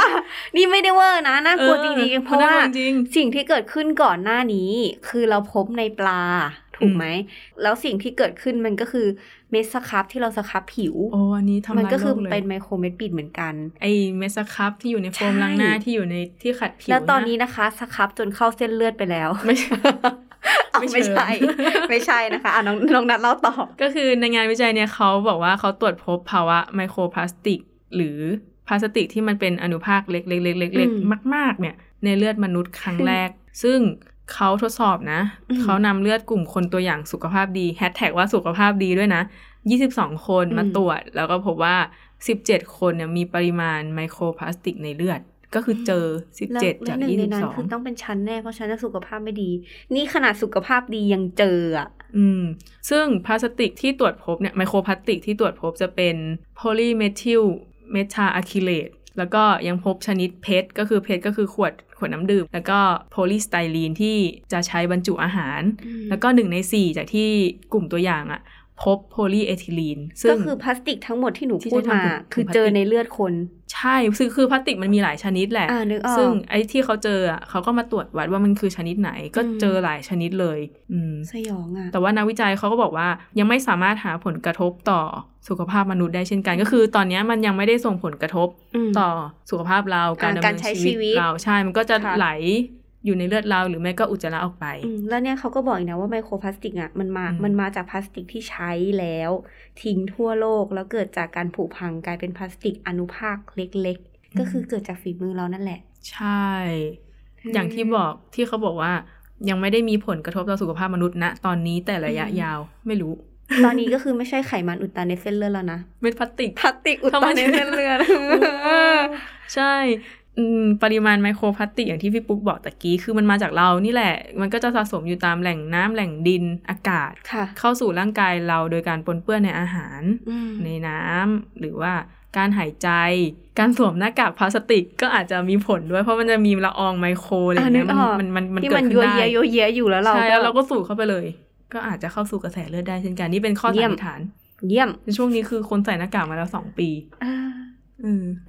[SPEAKER 2] นี่ไม่ได้เวอร์นะน่ากลัวจริงๆเพราะว่า
[SPEAKER 1] น่กลัจริง
[SPEAKER 2] สิ่งที่เกิดขึ้นก่อนหน้านี้ คือเราพบในปลา ถูกไหม แล้วสิ่งที่เกิดขึ้นมันก็คือเม็ดสครับที่เราสครับผิว
[SPEAKER 1] โอ้อันนี้ทำ
[SPEAKER 2] มัน
[SPEAKER 1] ลาย
[SPEAKER 2] ก็คือ
[SPEAKER 1] โลกเลย
[SPEAKER 2] เป็นไมโครเม็ดปิดเหมือนกัน
[SPEAKER 1] ไอเมสครับที่อยู่ในโฟม
[SPEAKER 2] ใช่
[SPEAKER 1] ล้างหน้าที่อยู่ในที่ขัดผิว
[SPEAKER 2] แล้วตอนะนี้นะคะสครับจนเข้าเส้นเลือดไปแล้ว
[SPEAKER 1] ไม่ใช่
[SPEAKER 2] เอา
[SPEAKER 1] ไม่
[SPEAKER 2] ไม่
[SPEAKER 1] เชิง
[SPEAKER 2] ใช่ ไม่ใช่นะคะอะน้องน้องนัดเล่าต่อ
[SPEAKER 1] ก็คือในงานวิจัยเนี่ยเขาบอกว่าเขาตรวจพบภาวะไมโครพลาสติก หรือพลาสติกที่มันเป็นอนุภาคเล็กๆๆๆ
[SPEAKER 2] อืม
[SPEAKER 1] ๆมาก ๆ เนี่ยในเลือดมนุษย์ครั้งแรก ซึ่ง เขาทดสอบนะ
[SPEAKER 2] อืม
[SPEAKER 1] เขานำเลือดกลุ่มคนตัวอย่างสุขภาพดีแฮชแท็กว่าสุขภาพดีด้วยนะ22คนมาตรวจ แล้วก็พบว่า17คนเนี่ยมีปริมาณไมโครพลาสติกในเลือด ก็คือเจอ
[SPEAKER 2] แล้ว
[SPEAKER 1] 17จาก
[SPEAKER 2] แล้วหนึ่งในนั้นคือ
[SPEAKER 1] 22
[SPEAKER 2] ต้องเป็นฉันแน่เพราะฉันน่ะสุขภาพไม่ดี นี่ขนาดสุขภาพดียังเจออะ
[SPEAKER 1] อืม ซึ่งพลาสติกที่ตรวจพบเนี่ยไมโครพลาสติกที่ตรวจพบจะเป็น polymethyl methacrylate แล้วก็ยังพบชนิดเพชรก็คือเพชรก็คือขวดขวดน้ำดื่ม แล้วก็ polystyrene ที่จะใช้บรรจุอาหาร แล้วก็หนึ่งในสี่จากที่กลุ่มตัวอย่างอะ พบ polyethylene ซึ่งก็
[SPEAKER 2] คือพลาสติกทั้งหมดที่หนู
[SPEAKER 1] ที่
[SPEAKER 2] พูด
[SPEAKER 1] ใช้
[SPEAKER 2] มา
[SPEAKER 1] ทำถุง
[SPEAKER 2] คือ
[SPEAKER 1] พลาสติก
[SPEAKER 2] เจอในเลือดคน
[SPEAKER 1] ใช่คือคือพลาสติกมันมีหลายชนิดแหละ
[SPEAKER 2] อ่านึกออก
[SPEAKER 1] ซึ่งไอ้ที่เขาเจออะเขาก็มาตรวจวัดว่ามันคือชนิดไหน ก็
[SPEAKER 2] อืม
[SPEAKER 1] เจอหลายชนิดเลย อืม
[SPEAKER 2] สยองอะ
[SPEAKER 1] แต่ว่านักวิจัยเขาก็บอกว่ายังไม่สามารถหาผลกระทบต่อสุขภาพมนุษย์ได้เช่นกัน ก็คือตอนนี้มันยังไม่ได้ส่งผลกระทบต่อสุขภาพเราการดำ
[SPEAKER 2] การ
[SPEAKER 1] เนิน
[SPEAKER 2] ใช้
[SPEAKER 1] ชี
[SPEAKER 2] ชีวิต
[SPEAKER 1] เราใช่มันก็จะ
[SPEAKER 2] ค่ะ
[SPEAKER 1] ไหล อยู่ในเลือดเราหรือไม่ก็อุจจาระออกไป
[SPEAKER 2] อืมแล้วเนี่ยเขาก็บอกอีกนะว่าไมโครพลาสติกอะมันมา
[SPEAKER 1] อืม
[SPEAKER 2] มันมาจากพลาสติกที่ใช้แล้ว ทิ้งทั่วโลกแล้วเกิดจากการผุพังกลายเป็นพลาสติกอนุภาคเล็ก ๆ ก็คือเกิดจากฝีมือเรานั่นแหละ
[SPEAKER 1] ใช่ อย่างที่บอกที่เขาบอกว่ายังไม่ได้มีผลกระทบต่อสุขภาพมนุษย์ณตอนนี้แต่ระยะ
[SPEAKER 2] อืม
[SPEAKER 1] ยาวไม่รู้
[SPEAKER 2] ตอนนี้ก็คือไม่ใช่ไขมันอุดตันในเส้นเลือดแล้วนะ
[SPEAKER 1] เม็ดพลาสติก
[SPEAKER 2] พลาสติกอุดตันในเส้นเลือด
[SPEAKER 1] ใช่อืม ปริมาณไมโครพลาสติกอย่างที่พี่ปุ๊กบอกตะกี้ คือมันมาจากเรานี่แหละ มันก็จะสะสมอยู่ตามแหล่งน้ำแหล่งดินอากาศ
[SPEAKER 2] ค่ะ
[SPEAKER 1] เข้าสู่ร่างกายเราโดยการปนเปื้อนในอาหาร
[SPEAKER 2] อืม
[SPEAKER 1] ในน้ำหรือว่าการหายใจ การสวมหน้ากากพลาสติกก็อาจจะมีผลด้วย เพราะมันจะมีละอองไมโครอะไรอย่างเงี้ย
[SPEAKER 2] อะนึกออก
[SPEAKER 1] มันมันมัน
[SPEAKER 2] ที่
[SPEAKER 1] เกิด
[SPEAKER 2] มัน
[SPEAKER 1] ขึ้
[SPEAKER 2] ยั
[SPEAKER 1] น
[SPEAKER 2] ว
[SPEAKER 1] ได้
[SPEAKER 2] เยียยัวเยียอยู่แล้วเรา
[SPEAKER 1] ใช่
[SPEAKER 2] ก็
[SPEAKER 1] แล้วเราก็สูดเข้าไปเลย ก็อาจจะเข้าสู่กระแสเลือดได้เช่นกันนี่เป็นข้อ
[SPEAKER 2] เยี่
[SPEAKER 1] สั
[SPEAKER 2] ย
[SPEAKER 1] น
[SPEAKER 2] ม
[SPEAKER 1] นิษฐาน
[SPEAKER 2] เยี่ยม
[SPEAKER 1] ในช่วงนี้คือคนใส่หน้ากากมาแล้วสองปี
[SPEAKER 2] อ่า
[SPEAKER 1] อืม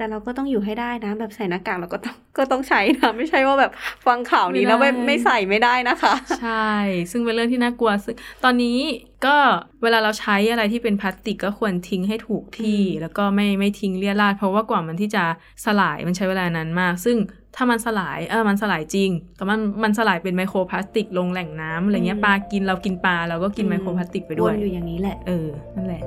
[SPEAKER 2] แต่เราก็ต้องอยู่ให้ได้นะ แบบใส่หน้ากากเราก็ต้องก็ต้องใช้นะ ไม่ใช่ว่าแบบฟังข่าวนี้แล้วไม่
[SPEAKER 1] ไม่ได้
[SPEAKER 2] ไม่ใส่ไม่ได้นะคะ
[SPEAKER 1] ใช่ ซึ่งเป็นเรื่องที่น่ากลัวซึ่งตอนนี้ก็เวลาเราใช้อะไรที่เป็นพลาสติกก็ควรทิ้งให้ถูกที่
[SPEAKER 2] อืม
[SPEAKER 1] แล้วก็ไม่ไม่ทิ้งเลี่ยราด เพราะว่ากว่ามันที่จะสลายมันใช้เวลานานมาก ซึ่งถ้ามันสลายเออมันสลายจริง แต่มันมันสลายเป็นไมโครพลาสติกลงแหล่งน้ำอะไรเงี้ยปลากินเรากินปลาเราก็กินไมโครพลาสติกไปด้
[SPEAKER 2] ว
[SPEAKER 1] วย
[SPEAKER 2] นอยู่อย่างนี้แหละ
[SPEAKER 1] เออนั่นแหละ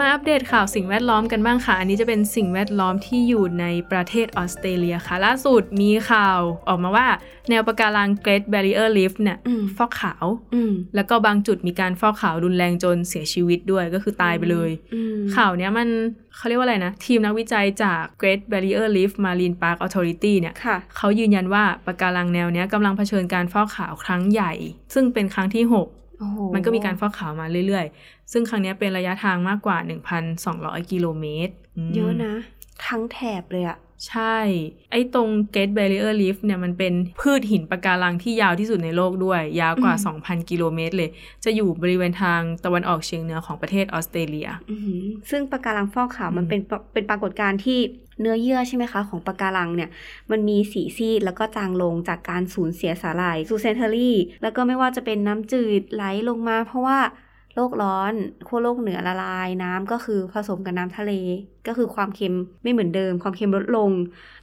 [SPEAKER 1] มาอัปเดตข่าวสิ่งแวดล้อมกันบ้างค่ะ อันนี้จะเป็นสิ่งแวดล้อมที่อยู่ในประเทศออสเตรเลียค่ะ ล่าสุดมีข่าวออกมาว่า แนวปะการัง Great Barrier Reef เนี่ย
[SPEAKER 2] อืม
[SPEAKER 1] ฟอกขาว
[SPEAKER 2] อืม
[SPEAKER 1] แล้วก็บางจุดมีการฟอกขาวรุนแรงจนเสียชีวิตด้วยก็คือตายไปเลย
[SPEAKER 2] อืม
[SPEAKER 1] ข่าวเนี้ยมันเขาเรียกว่าอะไรนะ ทีมนักวิจัยจาก Great Barrier Reef Marine Park Authority เนี่ย
[SPEAKER 2] ค่ะ
[SPEAKER 1] เขายืนยันว่าปะการังแนวเนี้ยกำลังเผชิญการฟอกขาวครั้งใหญ่ ซึ่งเป็นครั้งที่6
[SPEAKER 2] โอ้โห
[SPEAKER 1] มันก็มีการฟอกขาวมาเรื่อยๆ ซึ่งครั้งเนี้ยเป็นระยะทางมากกว่า 1,200 กิโลเมตรม
[SPEAKER 2] เยอะนะ ทั้งแถบเลยอะ
[SPEAKER 1] ใช่ ไอ้ตรง Great Barrier Reef เนี่ยมันเป็นพืชหินปะการังที่ยาวที่สุดในโลกด้วย ยาวกว่า 2,000 กิโลเมตรเลย จะอยู่บริเวณทางตะวันออกเฉียงเหนือของประเทศออสเตรเลีย
[SPEAKER 2] อื้อหือซึ่งปะการังฟอกขาว
[SPEAKER 1] อืม
[SPEAKER 2] มันเป็นปะเป็นปรากฏการณ์ที่เนื้อเยื่อใช่ไหมคะ ของปะการังเนี่ย มันมีสีซีดแล้วก็จางลงจากการสูญเสียสาหร่าย zooxanthellae แล้วก็ไม่ว่าจะเป็นน้ำจืดไหลลงมา เพราะว่าโลกร้อนขั้วโลกเหนือละลายน้ำก็คือผสมกับน้ำทะเล ก็คือความเค็มไม่เหมือนเดิม ความเค็มลดลง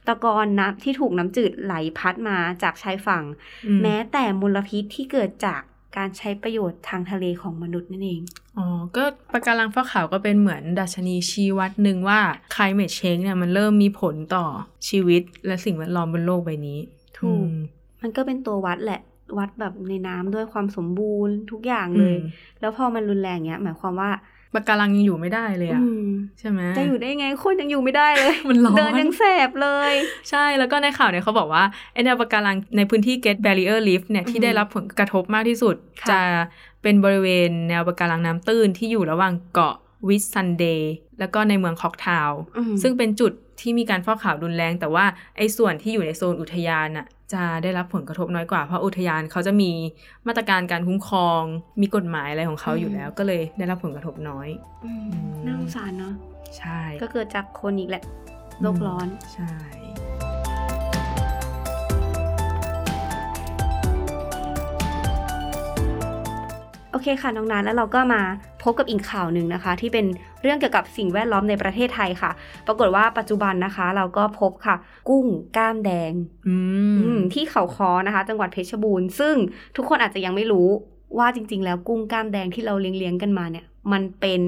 [SPEAKER 2] ตะกอนน้ำที่ถูกน้ำจืดไหลพัดมาจากชายฝั่ง
[SPEAKER 1] อืม
[SPEAKER 2] แม้แต่มลพิษที่เกิดจากการใช้ประโยชน์ทางทะเลของมนุษย์นั่นเอง
[SPEAKER 1] อ๋อ ก็ปะการังฟอกขาวก็เป็นเหมือนดัชนีชี้วัดหนึ่งว่า climate change เนี่ยมันเริ่มมีผลต่อชีวิตและสิ่งแวดล้อมบนโลกใบนี้
[SPEAKER 2] ถูก
[SPEAKER 1] อืม
[SPEAKER 2] มันก็เป็นตัววัดแหละ วัดแบบในน้ำด้วยความสมบูรณ์ทุกอย่างเลย
[SPEAKER 1] อืม
[SPEAKER 2] แล้วพอมันรุนแรงเงี้ย หมายความว่า
[SPEAKER 1] ปะการังยังอยู่ไม่ได้เลยอะ
[SPEAKER 2] อืม
[SPEAKER 1] ใช่ไหม
[SPEAKER 2] จะอยู่ได้ไงคนยังอยู่ไม่ได้เลย
[SPEAKER 1] มันร้อน
[SPEAKER 2] เดินยังแสบเลย
[SPEAKER 1] ใช่แล้วก็ในข่าวเนี่ยเขาบอกว่าไอแนวปะการังในพื้นที่ Great Barrier Reef เนี่ย
[SPEAKER 2] อือฮึ
[SPEAKER 1] ที่ได้รับผลกระทบมากที่สุด
[SPEAKER 2] ค่ะ
[SPEAKER 1] จะเป็นบริเวณแนวปะการังน้ำตื้นที่อยู่ระหว่างเกาะ Whitsunday แล้วก็ในเมือง Cooktown อื
[SPEAKER 2] ม
[SPEAKER 1] ซึ่งเป็นจุด ที่มีการฟอกขาวรุนแรง แต่ว่าไอ้ส่วนที่อยู่ในโซนอุทยานน่ะจะได้รับผลกระทบน้อยกว่า เพราะอุทยานเขาจะมีมาตรการการคุ้มครอง มีกฎหมายอะไรของเขาอยู่แล้ว ก็เลยได้รับผลกระทบน้อย
[SPEAKER 2] อืม
[SPEAKER 1] อืม
[SPEAKER 2] น่าสงสารเนาะ
[SPEAKER 1] ใช่
[SPEAKER 2] ก็เกิดจากคนอีกแหละโลกร้อน
[SPEAKER 1] ใช่
[SPEAKER 2] โอเคค่ะน้องนัทแล้วเราก็มาพบกับอีกข่าวหนึ่งนะคะ ที่เป็น เรื่องเกี่ยวกับสิ่งแวดล้อมในประเทศไทยค่ะ ปรากฏว่าปัจจุบันนะคะ เราก็พบค่ะ กุ้งกล้ามแดง
[SPEAKER 1] อืม
[SPEAKER 2] อืมที่เขาค้อนะคะ จังหวัดเพชรบูรณ์ ซึ่งทุกคนอาจจะยังไม่รู้ว่าจริง ๆ แล้วกุ้งกล้ามแดงที่เราเลี้ยงๆกันมาเนี่ย มันเป็น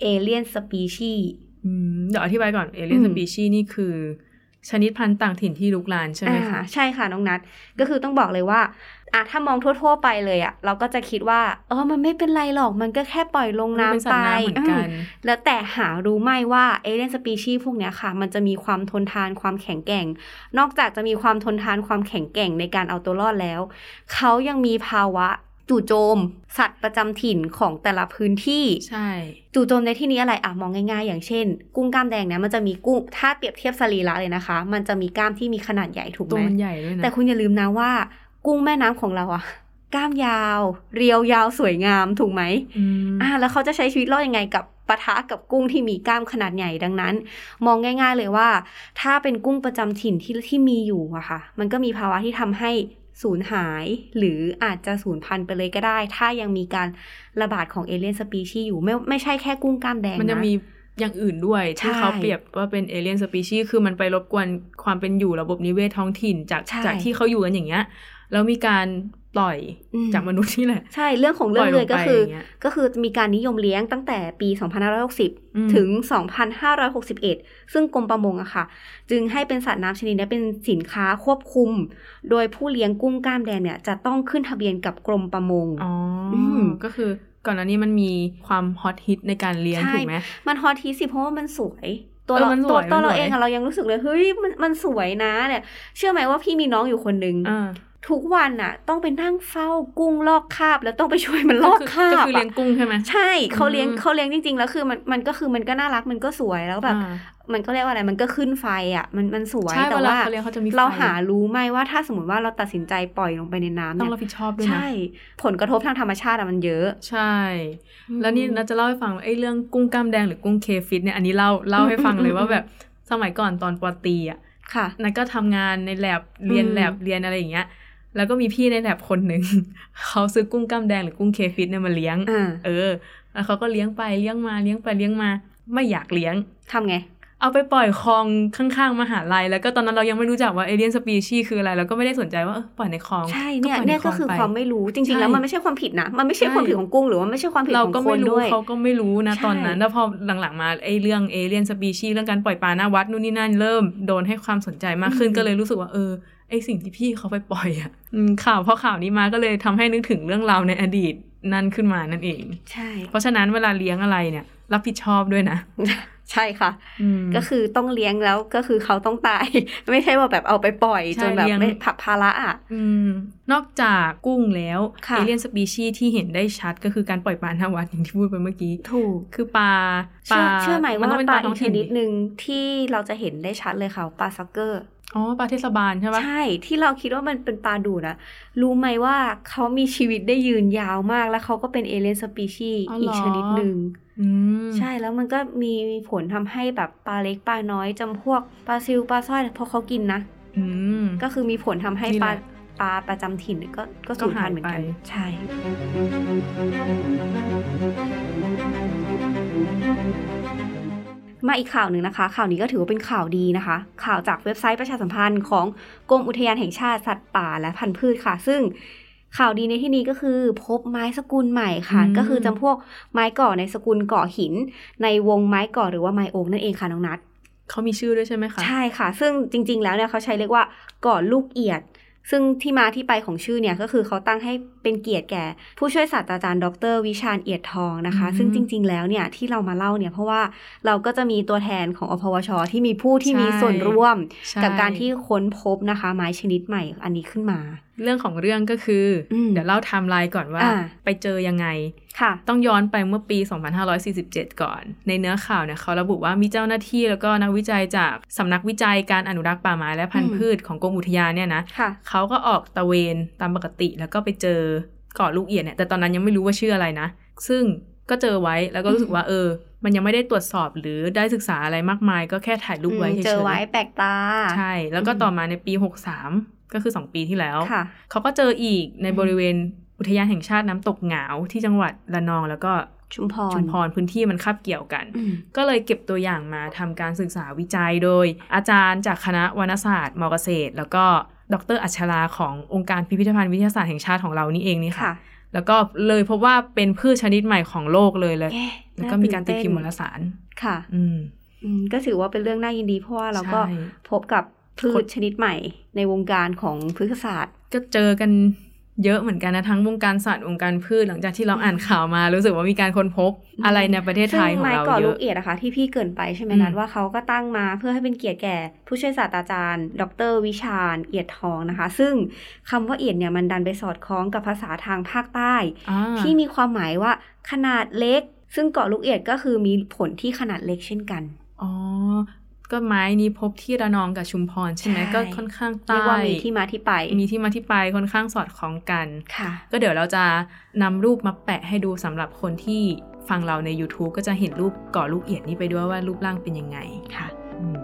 [SPEAKER 2] alien species
[SPEAKER 1] อืมเดี๋ยวอธิบายก่อน alien species
[SPEAKER 2] อืม
[SPEAKER 1] นี่คือชนิดพันธุ์ต่างถิ่นที่ลุกลานใช่ไหม
[SPEAKER 2] อ่า
[SPEAKER 1] คะ
[SPEAKER 2] ใช่ค่ะน้องนัทก็คือต้องบอกเลยว่า อะถ้ามองทั่ว ๆ ไปเลยอะเราก็จะคิดว่า เออ มันไม่เป็นไรหรอก มันก็แค่ปล่อยลง
[SPEAKER 1] มันเป็น
[SPEAKER 2] น้ำ
[SPEAKER 1] สัต
[SPEAKER 2] ไป
[SPEAKER 1] ว์น้ำเหมือนกัน
[SPEAKER 2] อืมแล้วแต่หารู้ไหมว่าเอเลียนสปีชีส์พวกเนี้ยค่ะ มันจะมีความทนทานความแข็งแกร่ง นอกจากจะมีความทนทานความแข็งแกร่งในการเอาตัวรอดแล้ว เขายังมีภาวะจู่โจม สัตว์ประจำถิ่นของแต่ละพื้นที่
[SPEAKER 1] ใช่
[SPEAKER 2] จู่โจมในที่นี้อะไรอะมองง่าย ๆ อย่างเช่น กุ้งกล้ามแดงเนี่ยมันจะมีกุ้งถ้าเปรียบเทียบสรีระเลยนะคะ มันจะมีกล้ามที่มีขนาดใหญ่ถูก
[SPEAKER 1] ตัว
[SPEAKER 2] ไหม
[SPEAKER 1] มันใหญ่ด้วยนะ
[SPEAKER 2] แต่คุณอย่าลืมนะว่า กุ้งแม่น้ำของเราอะกล้ามยาว เรียวยาวสวยงามถูกไหม
[SPEAKER 1] อืม
[SPEAKER 2] อ่า แล้วเขาจะใช้ชีวิตรอดยังไงกับปะทะกับกุ้งที่มีกล้ามขนาดใหญ่ดังนั้น มองง่าย ๆ เลยว่า ถ้าเป็นกุ้งประจำถิ่นที่ที่มีอยู่อะค่ะ มันก็มีภาวะที่ทำให้สูญหาย หรืออาจจะสูญพันธุ์ไปเลยก็ได้ ถ้ายังมีการระบาดของ alien species อยู่ไม่ไม่ใช่แค่กุ้งกล้ามแดงนะ
[SPEAKER 1] มันจะมีอย่างอื่นด้วย
[SPEAKER 2] ใช่
[SPEAKER 1] ที่เขาเปรียบว่าเป็น alien species คือมันไปรบกวนความเป็นอยู่ระบบนิเวศท้องถิ่นจาก
[SPEAKER 2] ใช่
[SPEAKER 1] จากที่เขาอยู่กันอย่างเงี้ย แล้วมีการปล่อย
[SPEAKER 2] อืม
[SPEAKER 1] จากมนุษย์นี่แหละ
[SPEAKER 2] ใช่เรื่องของเรื่อง
[SPEAKER 1] ปล่อยลง
[SPEAKER 2] เลยก็คือ
[SPEAKER 1] ไปอย่างเงี้ย
[SPEAKER 2] ก็คือมีการนิยมเลี้ยงตั้งแต่ปี
[SPEAKER 1] อืม
[SPEAKER 2] 2560 ถึง 2561 ซึ่งกรมประมงอะค่ะ จึงให้เป็นสัตว์น้ำชนิดนี้เป็นสินค้าควบคุม โดยผู้เลี้ยงกุ้งกล้ามแดงเนี่ยจะต้องขึ้นทะเบียนกับกรมประมง
[SPEAKER 1] อ๋ออ
[SPEAKER 2] ม
[SPEAKER 1] ก็คือก่อนหน้านี้มันมีความฮอตฮิตในการเลี้ยง
[SPEAKER 2] ใช่
[SPEAKER 1] ถูกไหม
[SPEAKER 2] มันฮอตทีสิเพราะว่ามันสวยตัว
[SPEAKER 1] เออ
[SPEAKER 2] เรา
[SPEAKER 1] มันส
[SPEAKER 2] ตัว
[SPEAKER 1] วย
[SPEAKER 2] ตัว
[SPEAKER 1] มันสวย
[SPEAKER 2] เราเองอะเรายังรู้สึกเลยเฮ้ยมันมันสวยนะเนี่ย เชื่อไหมว่าพี่มีน้องอยู่คนหนึ่ง
[SPEAKER 1] อ่า
[SPEAKER 2] ทุกวันอะต้องไปนั่งเฝ้ากุ้งลอกคราบ แล้วต้องไปช่วยมันลอก
[SPEAKER 1] ก็
[SPEAKER 2] คราบ
[SPEAKER 1] ก็คือเลี้ยง
[SPEAKER 2] อะ
[SPEAKER 1] กุ้งใช่ไหม
[SPEAKER 2] ใช่เขาเลี้ยง
[SPEAKER 1] อืม
[SPEAKER 2] เขาเลี้ยงจริง ๆ แล้วคือมันมันก็คือมันก็น่ารักมันก็สวยแล้วแบบ
[SPEAKER 1] อ่า
[SPEAKER 2] มันก็เรียกว่าอะไรมันก็ขึ้นไฟอะ มันมันสวย
[SPEAKER 1] ใช่
[SPEAKER 2] แต่
[SPEAKER 1] เวลา
[SPEAKER 2] ว่า
[SPEAKER 1] เขาเลี้ยงเขาจะมีไฟ
[SPEAKER 2] เราหารู้ไหมว่าถ้าสมมติว่าเราตัดสินใจปล่อยลงไปในน้ำ
[SPEAKER 1] ต้อ
[SPEAKER 2] เนี่
[SPEAKER 1] ง
[SPEAKER 2] ย
[SPEAKER 1] รับผิดชอบด้วยนะ
[SPEAKER 2] ใช่ผลกระทบทางธรรมชาติอะมันเยอะ
[SPEAKER 1] ใช่ แล้วนี่เราจะเล่าให้ฟังว่าไอ้เรื่องกุ้งกล้ามแดงหรือกุ้ง crayfish เนี่ยอันนี้เล่าเล่าให้ฟังเลยว่าแบบสมัยก่อนตอนป.ตรีอะ
[SPEAKER 2] ค่ะ
[SPEAKER 1] นัทก็ทำงานในแลบเรียน
[SPEAKER 2] อืม
[SPEAKER 1] แลบเรียนอะไรอย่างเงี้ย แล้วก็มีพี่ในแลบคนหนึ่ง เขาซื้อกุ้งกล้ามแดงหรือกุ้ง crayfish เนี่ยมาเลี้ยง
[SPEAKER 2] อ่า
[SPEAKER 1] เออ แล้วเขาก็เลี้ยงไปเลี้ยงมาเลี้ยงไปเลี้ยงมา ไม่อยากเลี้ยง
[SPEAKER 2] ทำไง
[SPEAKER 1] เอาไปปล่อยคลองข้างๆมหาลัย แล้วก็ตอนนั้นเรายังไม่รู้จักว่า alien species คืออะไรแล้วก็ไม่ได้สนใจว่าเออปล่อยในคลอง
[SPEAKER 2] ใช่เนี่ย
[SPEAKER 1] ปล่
[SPEAKER 2] เนี่ย
[SPEAKER 1] ใก็
[SPEAKER 2] คือ
[SPEAKER 1] ลงไป
[SPEAKER 2] ความไม่รู้จริงๆ
[SPEAKER 1] ใช่
[SPEAKER 2] แล้วมันไม่ใช่ความผิดนะ มันไม่ใช่
[SPEAKER 1] ใช่
[SPEAKER 2] ความผิดของกุ้งหรือว่าไม่ใช่ความผิด
[SPEAKER 1] เรา
[SPEAKER 2] ของ
[SPEAKER 1] ก็
[SPEAKER 2] ค
[SPEAKER 1] ไม่
[SPEAKER 2] น
[SPEAKER 1] รู้
[SPEAKER 2] ด้วย
[SPEAKER 1] เขาก็ไม่รู้นะ
[SPEAKER 2] ใช่
[SPEAKER 1] ตอนนั้น แล้วพอหลังๆมาไอ้เรื่องเอเลียนสปีชีเรื่องการปล่อยปลาหน้าวัดนู่นนี่นั่นเริ่มโดนให้ความสนใจมากขึ้นก็เลยรู้สึกว่าเออ ไอสิ่งที่พี่เขาไปปล่อยอะอืมข่าวพอข่าวนี้มาก็เลยทำให้นึกถึงเรื่องราวในอดีตนั่นขึ้นมานั่นเอง
[SPEAKER 2] ใช่
[SPEAKER 1] เพราะฉะนั้นเวลาเลี้ยงอะไรเนี่ย รับผิดชอบด้วยนะ
[SPEAKER 2] ใช่ค่ะ
[SPEAKER 1] อืม
[SPEAKER 2] ก็คือต้องเลี้ยงแล้วก็คือเขาต้องตาย ไม่ใช่ว่าแบบเอาไปปล่อย
[SPEAKER 1] ใช่
[SPEAKER 2] จนแบบ
[SPEAKER 1] เลี้ยง
[SPEAKER 2] ไม่ผลักภาระอะ
[SPEAKER 1] อืมนอกจากกุ้งแล้ว
[SPEAKER 2] ค่ะ
[SPEAKER 1] alien species ที่เห็นได้ชัดก็คือการปล่อยปลาหน้าวัดอย่างที่พูดไปเมื่อกี้
[SPEAKER 2] ถูก
[SPEAKER 1] คือปลาป
[SPEAKER 2] เชื่
[SPEAKER 1] ลา
[SPEAKER 2] อเชื่อไหม
[SPEAKER 1] น
[SPEAKER 2] ว่า
[SPEAKER 1] ต้องเป็น
[SPEAKER 2] ปลา
[SPEAKER 1] ท้
[SPEAKER 2] อี
[SPEAKER 1] อง
[SPEAKER 2] กช
[SPEAKER 1] ถิ่น
[SPEAKER 2] นิดหนึ่งที่เราจะเห็นได้ชัดเลยค่ะปลาซักเกอร์
[SPEAKER 1] อ๋อปลาเทศบาลใช่ปะ
[SPEAKER 2] ใช่ ที่เราคิดว่ามันเป็นปลาดูดอะรู้ไหมว่าเขามีชีวิตได้ยืนยาวมาก แล้วเขาก็เป็น alien species อีกชนิดหนึ่ง
[SPEAKER 1] อืม
[SPEAKER 2] ใช่แล้วมันก็มีผลทำให้แบบปลาเล็กปลาน้อยจำพวกปลาซิวปลาสร้อยเพราะเขากินนะ
[SPEAKER 1] อืม
[SPEAKER 2] ก็คือมีผลทำให้
[SPEAKER 1] นี่
[SPEAKER 2] ป
[SPEAKER 1] แห
[SPEAKER 2] ลา
[SPEAKER 1] ละ
[SPEAKER 2] ปลาประจำถิ่นก็ก็
[SPEAKER 1] ก็
[SPEAKER 2] สูญพันธุ์
[SPEAKER 1] หาย
[SPEAKER 2] เหมือนกัน
[SPEAKER 1] ไป
[SPEAKER 2] ใช่ มาอีกข่าวหนึ่งนะคะ ข่าวนี้ก็ถือว่าเป็นข่าวดีนะคะ ข่าวจากเว็บไซต์ประชาสัมพันธ์ของกรมอุทยานแห่งชาติสัตว์ป่าและพันธุ์พืชค่ะ ซึ่งข่าวดีในที่นี้ก็คือพบไม้สกุลใหม่ค่ะ
[SPEAKER 1] อืม
[SPEAKER 2] ก็คือจำพวกไม้ก่อในสกุลก่อหิน ในวงไม้ก่อหรือว่าไม้โอ๊กนั่นเองค่ะน้องนัท
[SPEAKER 1] เขามีชื่อด้วยใช่ไหมคะ
[SPEAKER 2] ใช่ค่ะ ซึ่งจริง ๆ แล้วเนี่ยเขาใช้เรียกว่าก่อนลูกเอียด ซึ่งที่มาที่ไปของชื่อเนี่ยก็คือเขาตั้งให้เป็นเกียรติแก่ ผู้ช่วยศาสตราจารย์ดร วิชาญเอียดทองนะคะ
[SPEAKER 1] อืม
[SPEAKER 2] ซึ่งจริง ๆ แล้วเนี่ยที่เรามาเล่าเนี่ยเพราะว่าเราก็จะมีตัวแทนของอพวช ที่มีผู้ที่มีส่วนร่วม
[SPEAKER 1] ใช่
[SPEAKER 2] กับการที่ค้นพบนะคะ ไม้ชนิดใหม่อันนี้ขึ้นมา
[SPEAKER 1] เรื่องของเรื่องก็คืออื
[SPEAKER 2] ม
[SPEAKER 1] เดี๋ยวเล่าไทม์ไลน์ก่อนว่า
[SPEAKER 2] อ่า
[SPEAKER 1] ไปเจอยังไง
[SPEAKER 2] ค่ะ
[SPEAKER 1] ต้องย้อนไปเมื่อปี 2547 ก่อน ในเนื้อข่าวเนี่ยเขาระบุว่ามีเจ้าหน้าที่แล้วก็นักวิจัยจากสำนักวิจัยการอนุรักษ์ป่าไม้และพันธุ์
[SPEAKER 2] อืม
[SPEAKER 1] พืชของกรมอุทยานเนี่ยนะ
[SPEAKER 2] ค่ะ
[SPEAKER 1] เขาก็ออกตระเวนตามปกติแล้วก็ไปเจอเกาะลูกเอียดเนี่ยแต่ตอนนั้นยังไม่รู้ว่าชื่ออะไรนะ ซึ่งก็เจอไว้แล้วก็รู้สึกว่าเออ มันยังไม่ได้ตรวจสอบหรือได้ศึกษาอะไรมากมาย ก็แค่ถ่ายรูปไว้
[SPEAKER 2] อืม
[SPEAKER 1] เฉยๆ
[SPEAKER 2] เจอไว้แปลกตา
[SPEAKER 1] ใช่ แล้วก็
[SPEAKER 2] อืม
[SPEAKER 1] ต่อมาในปี 63 ก็คือ 2 ปีที่แล้ว
[SPEAKER 2] ค่ะ
[SPEAKER 1] เขาก็เจออีกใน
[SPEAKER 2] อืม
[SPEAKER 1] บริเวณ อุทยานแห่งชาติน้ำตกเหงาวที่จังหวัดระนองแล้วก็
[SPEAKER 2] ชุมพร
[SPEAKER 1] ชุมพรพื้นที่มันคาบเกี่ยวกัน
[SPEAKER 2] อืม
[SPEAKER 1] ก็เลยเก็บตัวอย่างมาทำการศึกษาวิจัยโดย อาจารย์จากคณะวรรณศาสตร์มอเกษตร แล้วก็ดรอัชราขององค์การพิพิธภัณฑ์วิทยาศาสตร์แห่งชาติของเรานี่เองนี่ค่ะ
[SPEAKER 2] ค่ะ
[SPEAKER 1] แล้วก็เลยพบว่าเป็นพืชชนิดใหม่ของโลกเลยเลย
[SPEAKER 2] เอ๊ะ
[SPEAKER 1] แล้วก็มีการตีพิมพ์วารสาร
[SPEAKER 2] ค่ะ
[SPEAKER 1] อืม
[SPEAKER 2] อืมก็ถือว่าเป็นเรื่องน่ายินดีเพราะว่าเราก็
[SPEAKER 1] ใช่
[SPEAKER 2] พบกับพื
[SPEAKER 1] ค
[SPEAKER 2] ช
[SPEAKER 1] น
[SPEAKER 2] ชนิดใหม่ในวงการของพฤกษศาสตร์
[SPEAKER 1] ก็เจอกัน เยอะเหมือนกันนะทั้งวงการสัตว์วงการพืชหลังจากที่เราอ่านข่าวมารู้สึกว่ามีการค้นพบอะไรในประเทศไทย
[SPEAKER 2] ซึ่
[SPEAKER 1] ของ
[SPEAKER 2] ไม้
[SPEAKER 1] เรา
[SPEAKER 2] ก่อ
[SPEAKER 1] เย
[SPEAKER 2] ลู
[SPEAKER 1] อะ
[SPEAKER 2] กเอียดนะคะที่พี่เกรินไปใช่ไหม
[SPEAKER 1] อืม
[SPEAKER 2] นัดว่าเขาก็ตั้งมาเพื่อให้เป็นเกียรติแก่ ผู้ช่วยศาสตราจารย์ ดร วิชาญเอียดทองนะคะ ซึ่งคำว่าเอียดเนี่ยมันดันไปสอดคล้องกับภาษาทางภาคใต้
[SPEAKER 1] อ่า
[SPEAKER 2] ที่มีความหมายว่าขนาดเล็ก ซึ่งเกาะลูกเอียดก็คือมีผลที่ขนาดเล็กเช่นกัน
[SPEAKER 1] อ๋อ ก็ไม้นี้พบที่ระนองกับชุมพรใช่ไหม
[SPEAKER 2] ใช่
[SPEAKER 1] ก็ค่อนข้าง
[SPEAKER 2] เรีย
[SPEAKER 1] ใต้
[SPEAKER 2] กว่ามีที่มาที่ไป
[SPEAKER 1] มีที่มาที่ไปค่อนข้างสอดคล้องกัน
[SPEAKER 2] ค่ะ
[SPEAKER 1] ก็เดี๋ยวเราจะนำรูปมาแปะให้ดูสำหรับคนที่ฟังเราใน YouTube ก็จะเห็นรูปก่อลูกเอียดนี้ไปด้วยว่ารูปร่างเป็นยังไง
[SPEAKER 2] ค่ะ
[SPEAKER 1] อืม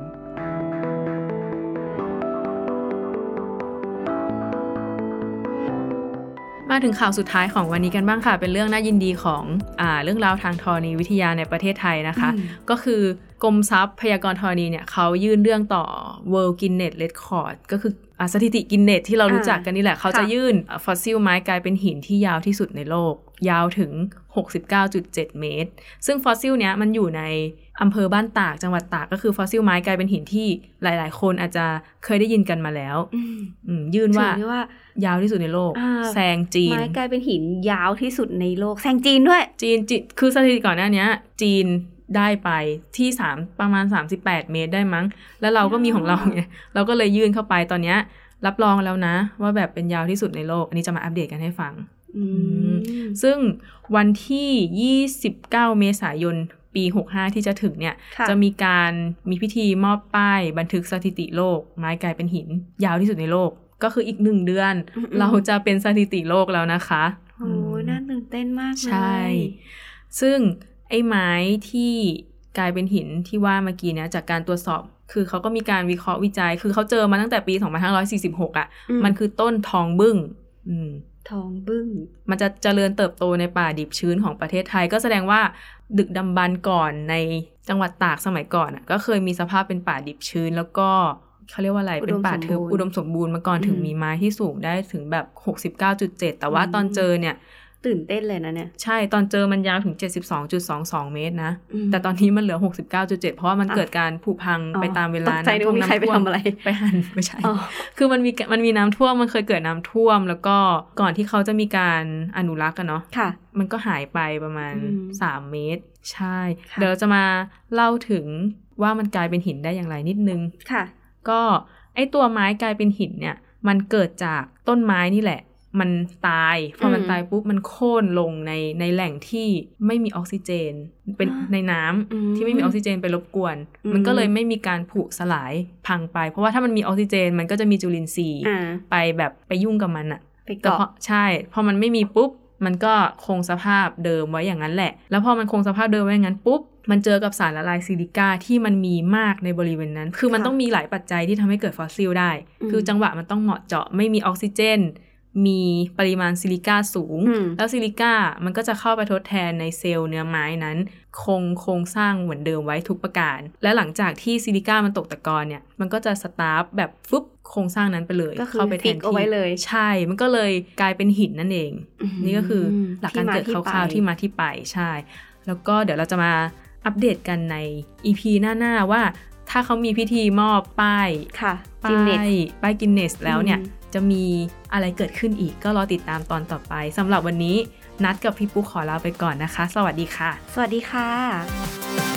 [SPEAKER 1] มาถึงข่าวสุดท้ายของวันนี้กันบ้างค่ะ เป็นเรื่องน่ายินดีของอ่าเรื่องราวทางธรณีวิทยาในประเทศไทยนะคะ
[SPEAKER 2] อืม
[SPEAKER 1] ก็คือ กรมทรัพยากรธรณีเนี่ยเขายื่นเรื่องต่อ World Guinness Record ก็คืออะสถิติกินเนสส์ที่เรารู้
[SPEAKER 2] อ่า
[SPEAKER 1] จักกันนี่แหละ เขาจะ
[SPEAKER 2] ค่ะ
[SPEAKER 1] ยื่นฟอสซิลไม้กลายเป็นหินที่ยาวที่สุดในโลก ยาวถึง 69.7 เมตร ซึ่งฟอสซิลเนี้ยมันอยู่ในอำเภอบ้านตากจังหวัดตากก็คือฟอสซิลไม้กลายเป็นหินที่หลาย ๆ คนอาจจะเคยได้ยินกันมาแล้ว
[SPEAKER 2] อืม
[SPEAKER 1] อืมยื่น
[SPEAKER 2] ถื
[SPEAKER 1] ว่า
[SPEAKER 2] อได้ว่ายา
[SPEAKER 1] วที่สุดในโลก
[SPEAKER 2] อ่า
[SPEAKER 1] แซงจีน
[SPEAKER 2] ไม้กลายเป็นหินยาวที่สุดในโลกแซงจีนด้วย
[SPEAKER 1] จีนจีคือสถิติก่อนหน้าเนี้ยจีน ได้ไปที่สามประมาณ 38 เมตรได้มั้ง แล้วเราก็มีของเราไงเราก็เลยยื่นเข้าไปตอนเนี้ย รับรองแล้วนะ ว่าแบบเป็นยาวที่สุดในโลก อันนี้จะมาอัปเดตกันให้ฟัง
[SPEAKER 2] อืม
[SPEAKER 1] ซึ่งวันที่ 29 เมษายนปี 65 ที่จะถึงเนี่ย
[SPEAKER 2] ค่ะ
[SPEAKER 1] จะมีการมีพิธีมอบป้ายบันทึกสถิติโลก ไม้กลายเป็นหิน ยาวที่สุดในโลก ก็คืออีกหนึ่งเดือน
[SPEAKER 2] อืมๆ
[SPEAKER 1] เราจะเป็นสถิติโลกแล้วนะคะ
[SPEAKER 2] โอ้ยน่าตื่นเต้นมากเลย
[SPEAKER 1] ใช่ ซึ่ง ไอ้ไม้ที่กลายเป็นหินที่ว่าเมื่อกี้เนี่ยจากการตรวจสอบ คือเขาก็มีการวิเคราะห์วิจัย คือเขาเจอมาตั้งแต่ปี 2546 อะ มันคือต้นทองบึ้งอืม
[SPEAKER 2] ทองบึ้ง
[SPEAKER 1] มันจะเจริญเติบโตในป่าดิบชื้นของประเทศไทย ก็แสดงว่าดึกดำบรรพ์ก่อนในจังหวัดตากสมัยก่อนอะ ก็เคยมีสภาพเป็นป่าดิบชื้น แล้วก็เขาเรียกว่าอะไร
[SPEAKER 2] อุดม
[SPEAKER 1] เป็นป่าทึบ
[SPEAKER 2] สมบูรณ์
[SPEAKER 1] อุดมสมบูรณ์มาก่อนถึง
[SPEAKER 2] อืม
[SPEAKER 1] มีไม้ที่สูงได้ถึงแบบ 69.7 แต่ว่า
[SPEAKER 2] อืม
[SPEAKER 1] ตอนเจอเนี่ย
[SPEAKER 2] ตื่นเต้นเลยนะเนี่ย
[SPEAKER 1] ใช่ตอนเจอมันยาวถึง 72.22 เมตรนะ
[SPEAKER 2] อืม
[SPEAKER 1] แต่ตอนนี้มันเหลือ 69.7 เพราะว่ามัน
[SPEAKER 2] อะ
[SPEAKER 1] เกิดการผุพัง
[SPEAKER 2] อ๋อ
[SPEAKER 1] ไปตามเวลา
[SPEAKER 2] ตกใจนึกว่ามีใครไปทำอะไร
[SPEAKER 1] ไปหันไม่ใช่
[SPEAKER 2] อ๋อ
[SPEAKER 1] คือมันมีมันมีน้ำท่วมมันเคยเกิดน้ำท่วม แล้วก็ก่อนที่เขาจะมีการอนุรักษ์กันเนาะ
[SPEAKER 2] ค่ะ
[SPEAKER 1] มันก็หายไปประมาณ
[SPEAKER 2] อืม
[SPEAKER 1] 3เมตร ใช่
[SPEAKER 2] ค่ะ
[SPEAKER 1] เดี๋ยวเราจะมาเล่าถึงว่ามันกลายเป็นหินได้อย่างไรนิดนึง
[SPEAKER 2] ค่ะ
[SPEAKER 1] ก็ไอตัวไม้กลายเป็นหินเนี่ย มันเกิดจากต้นไม้นี่แหละ มันตายพอมัน
[SPEAKER 2] อืม
[SPEAKER 1] ตายปุ๊บมันโค่นลงในในแหล่งที่ไม่มีออกซิเจน เป็น
[SPEAKER 2] อ่า
[SPEAKER 1] ในน้ำ
[SPEAKER 2] อืม
[SPEAKER 1] ที่ไม่มีออกซิเจนไปรบกวน
[SPEAKER 2] อืม
[SPEAKER 1] มันก็เลยไม่มีการผุสลายพังไป เพราะว่าถ้ามันมีออกซิเจน มันก็จะมีจุลินทรีย์
[SPEAKER 2] อ่า
[SPEAKER 1] ไปแบบไปยุ่งกับมันอะ
[SPEAKER 2] ไป
[SPEAKER 1] แต่
[SPEAKER 2] เกาะ
[SPEAKER 1] พอใช่พอมันไม่มีปุ๊บมันก็คงสภาพเดิมไว้อย่างนั้นแหละ แล้วพอมันคงสภาพเดิมไว้อย่างนั้นปุ๊บ มันเจอกับสารละลายซิลิก้าที่มันมีมากในบริเวณนั้น คือมัน
[SPEAKER 2] ค่ะ
[SPEAKER 1] ต้องมีหลายปัจจัยที่ทำให้เกิดฟอสซิลได้
[SPEAKER 2] อืม
[SPEAKER 1] คือจังหวะมันต้องเหมาะเจาะ ไม่มีออกซิเจน มีปริมาณซิลิก้าสูง
[SPEAKER 2] อืม
[SPEAKER 1] แล้วซิลิก้ามันก็จะเข้าไปทดแทนในเซลล์เนื้อไม้นั้น คงโครงสร้างเหมือนเดิมไว้ทุกประการ และหลังจากที่ซิลิก้ามันตกตะกอนเนี่ย มันก็จะ stuff แบบฟึบโครงสร้างนั้นไปเลย
[SPEAKER 2] ก็คือ
[SPEAKER 1] เข้าไปแท
[SPEAKER 2] ฟิ
[SPEAKER 1] น
[SPEAKER 2] กเอา
[SPEAKER 1] ที่
[SPEAKER 2] ไว้เลย
[SPEAKER 1] ใช่ มันก็เลยกลายเป็นหินนั่นเอง
[SPEAKER 2] ม
[SPEAKER 1] นี่ก็คือหลักการเกิดคร่าวๆที่มาที่ไปใช่ แล้วก็เดี๋ยวเราจะมาอัปเดตกันใน EP หน้าๆว่าถ้าเขามีพิธีมอบป้าย
[SPEAKER 2] ค่ะ
[SPEAKER 1] ป้า
[SPEAKER 2] ยกินเนส
[SPEAKER 1] ส์ป้ายกินเนสส์แล้วเนี่ย
[SPEAKER 2] อืม
[SPEAKER 1] จะมีอะไรเกิดขึ้นอีกก็รอติดตามตอนต่อไปสำหรับวันนี้นัดกับพี่ปุ๊กขอลาไปก่อนนะคะ สวัสดีค่ะ
[SPEAKER 2] สวัสดีค่ะ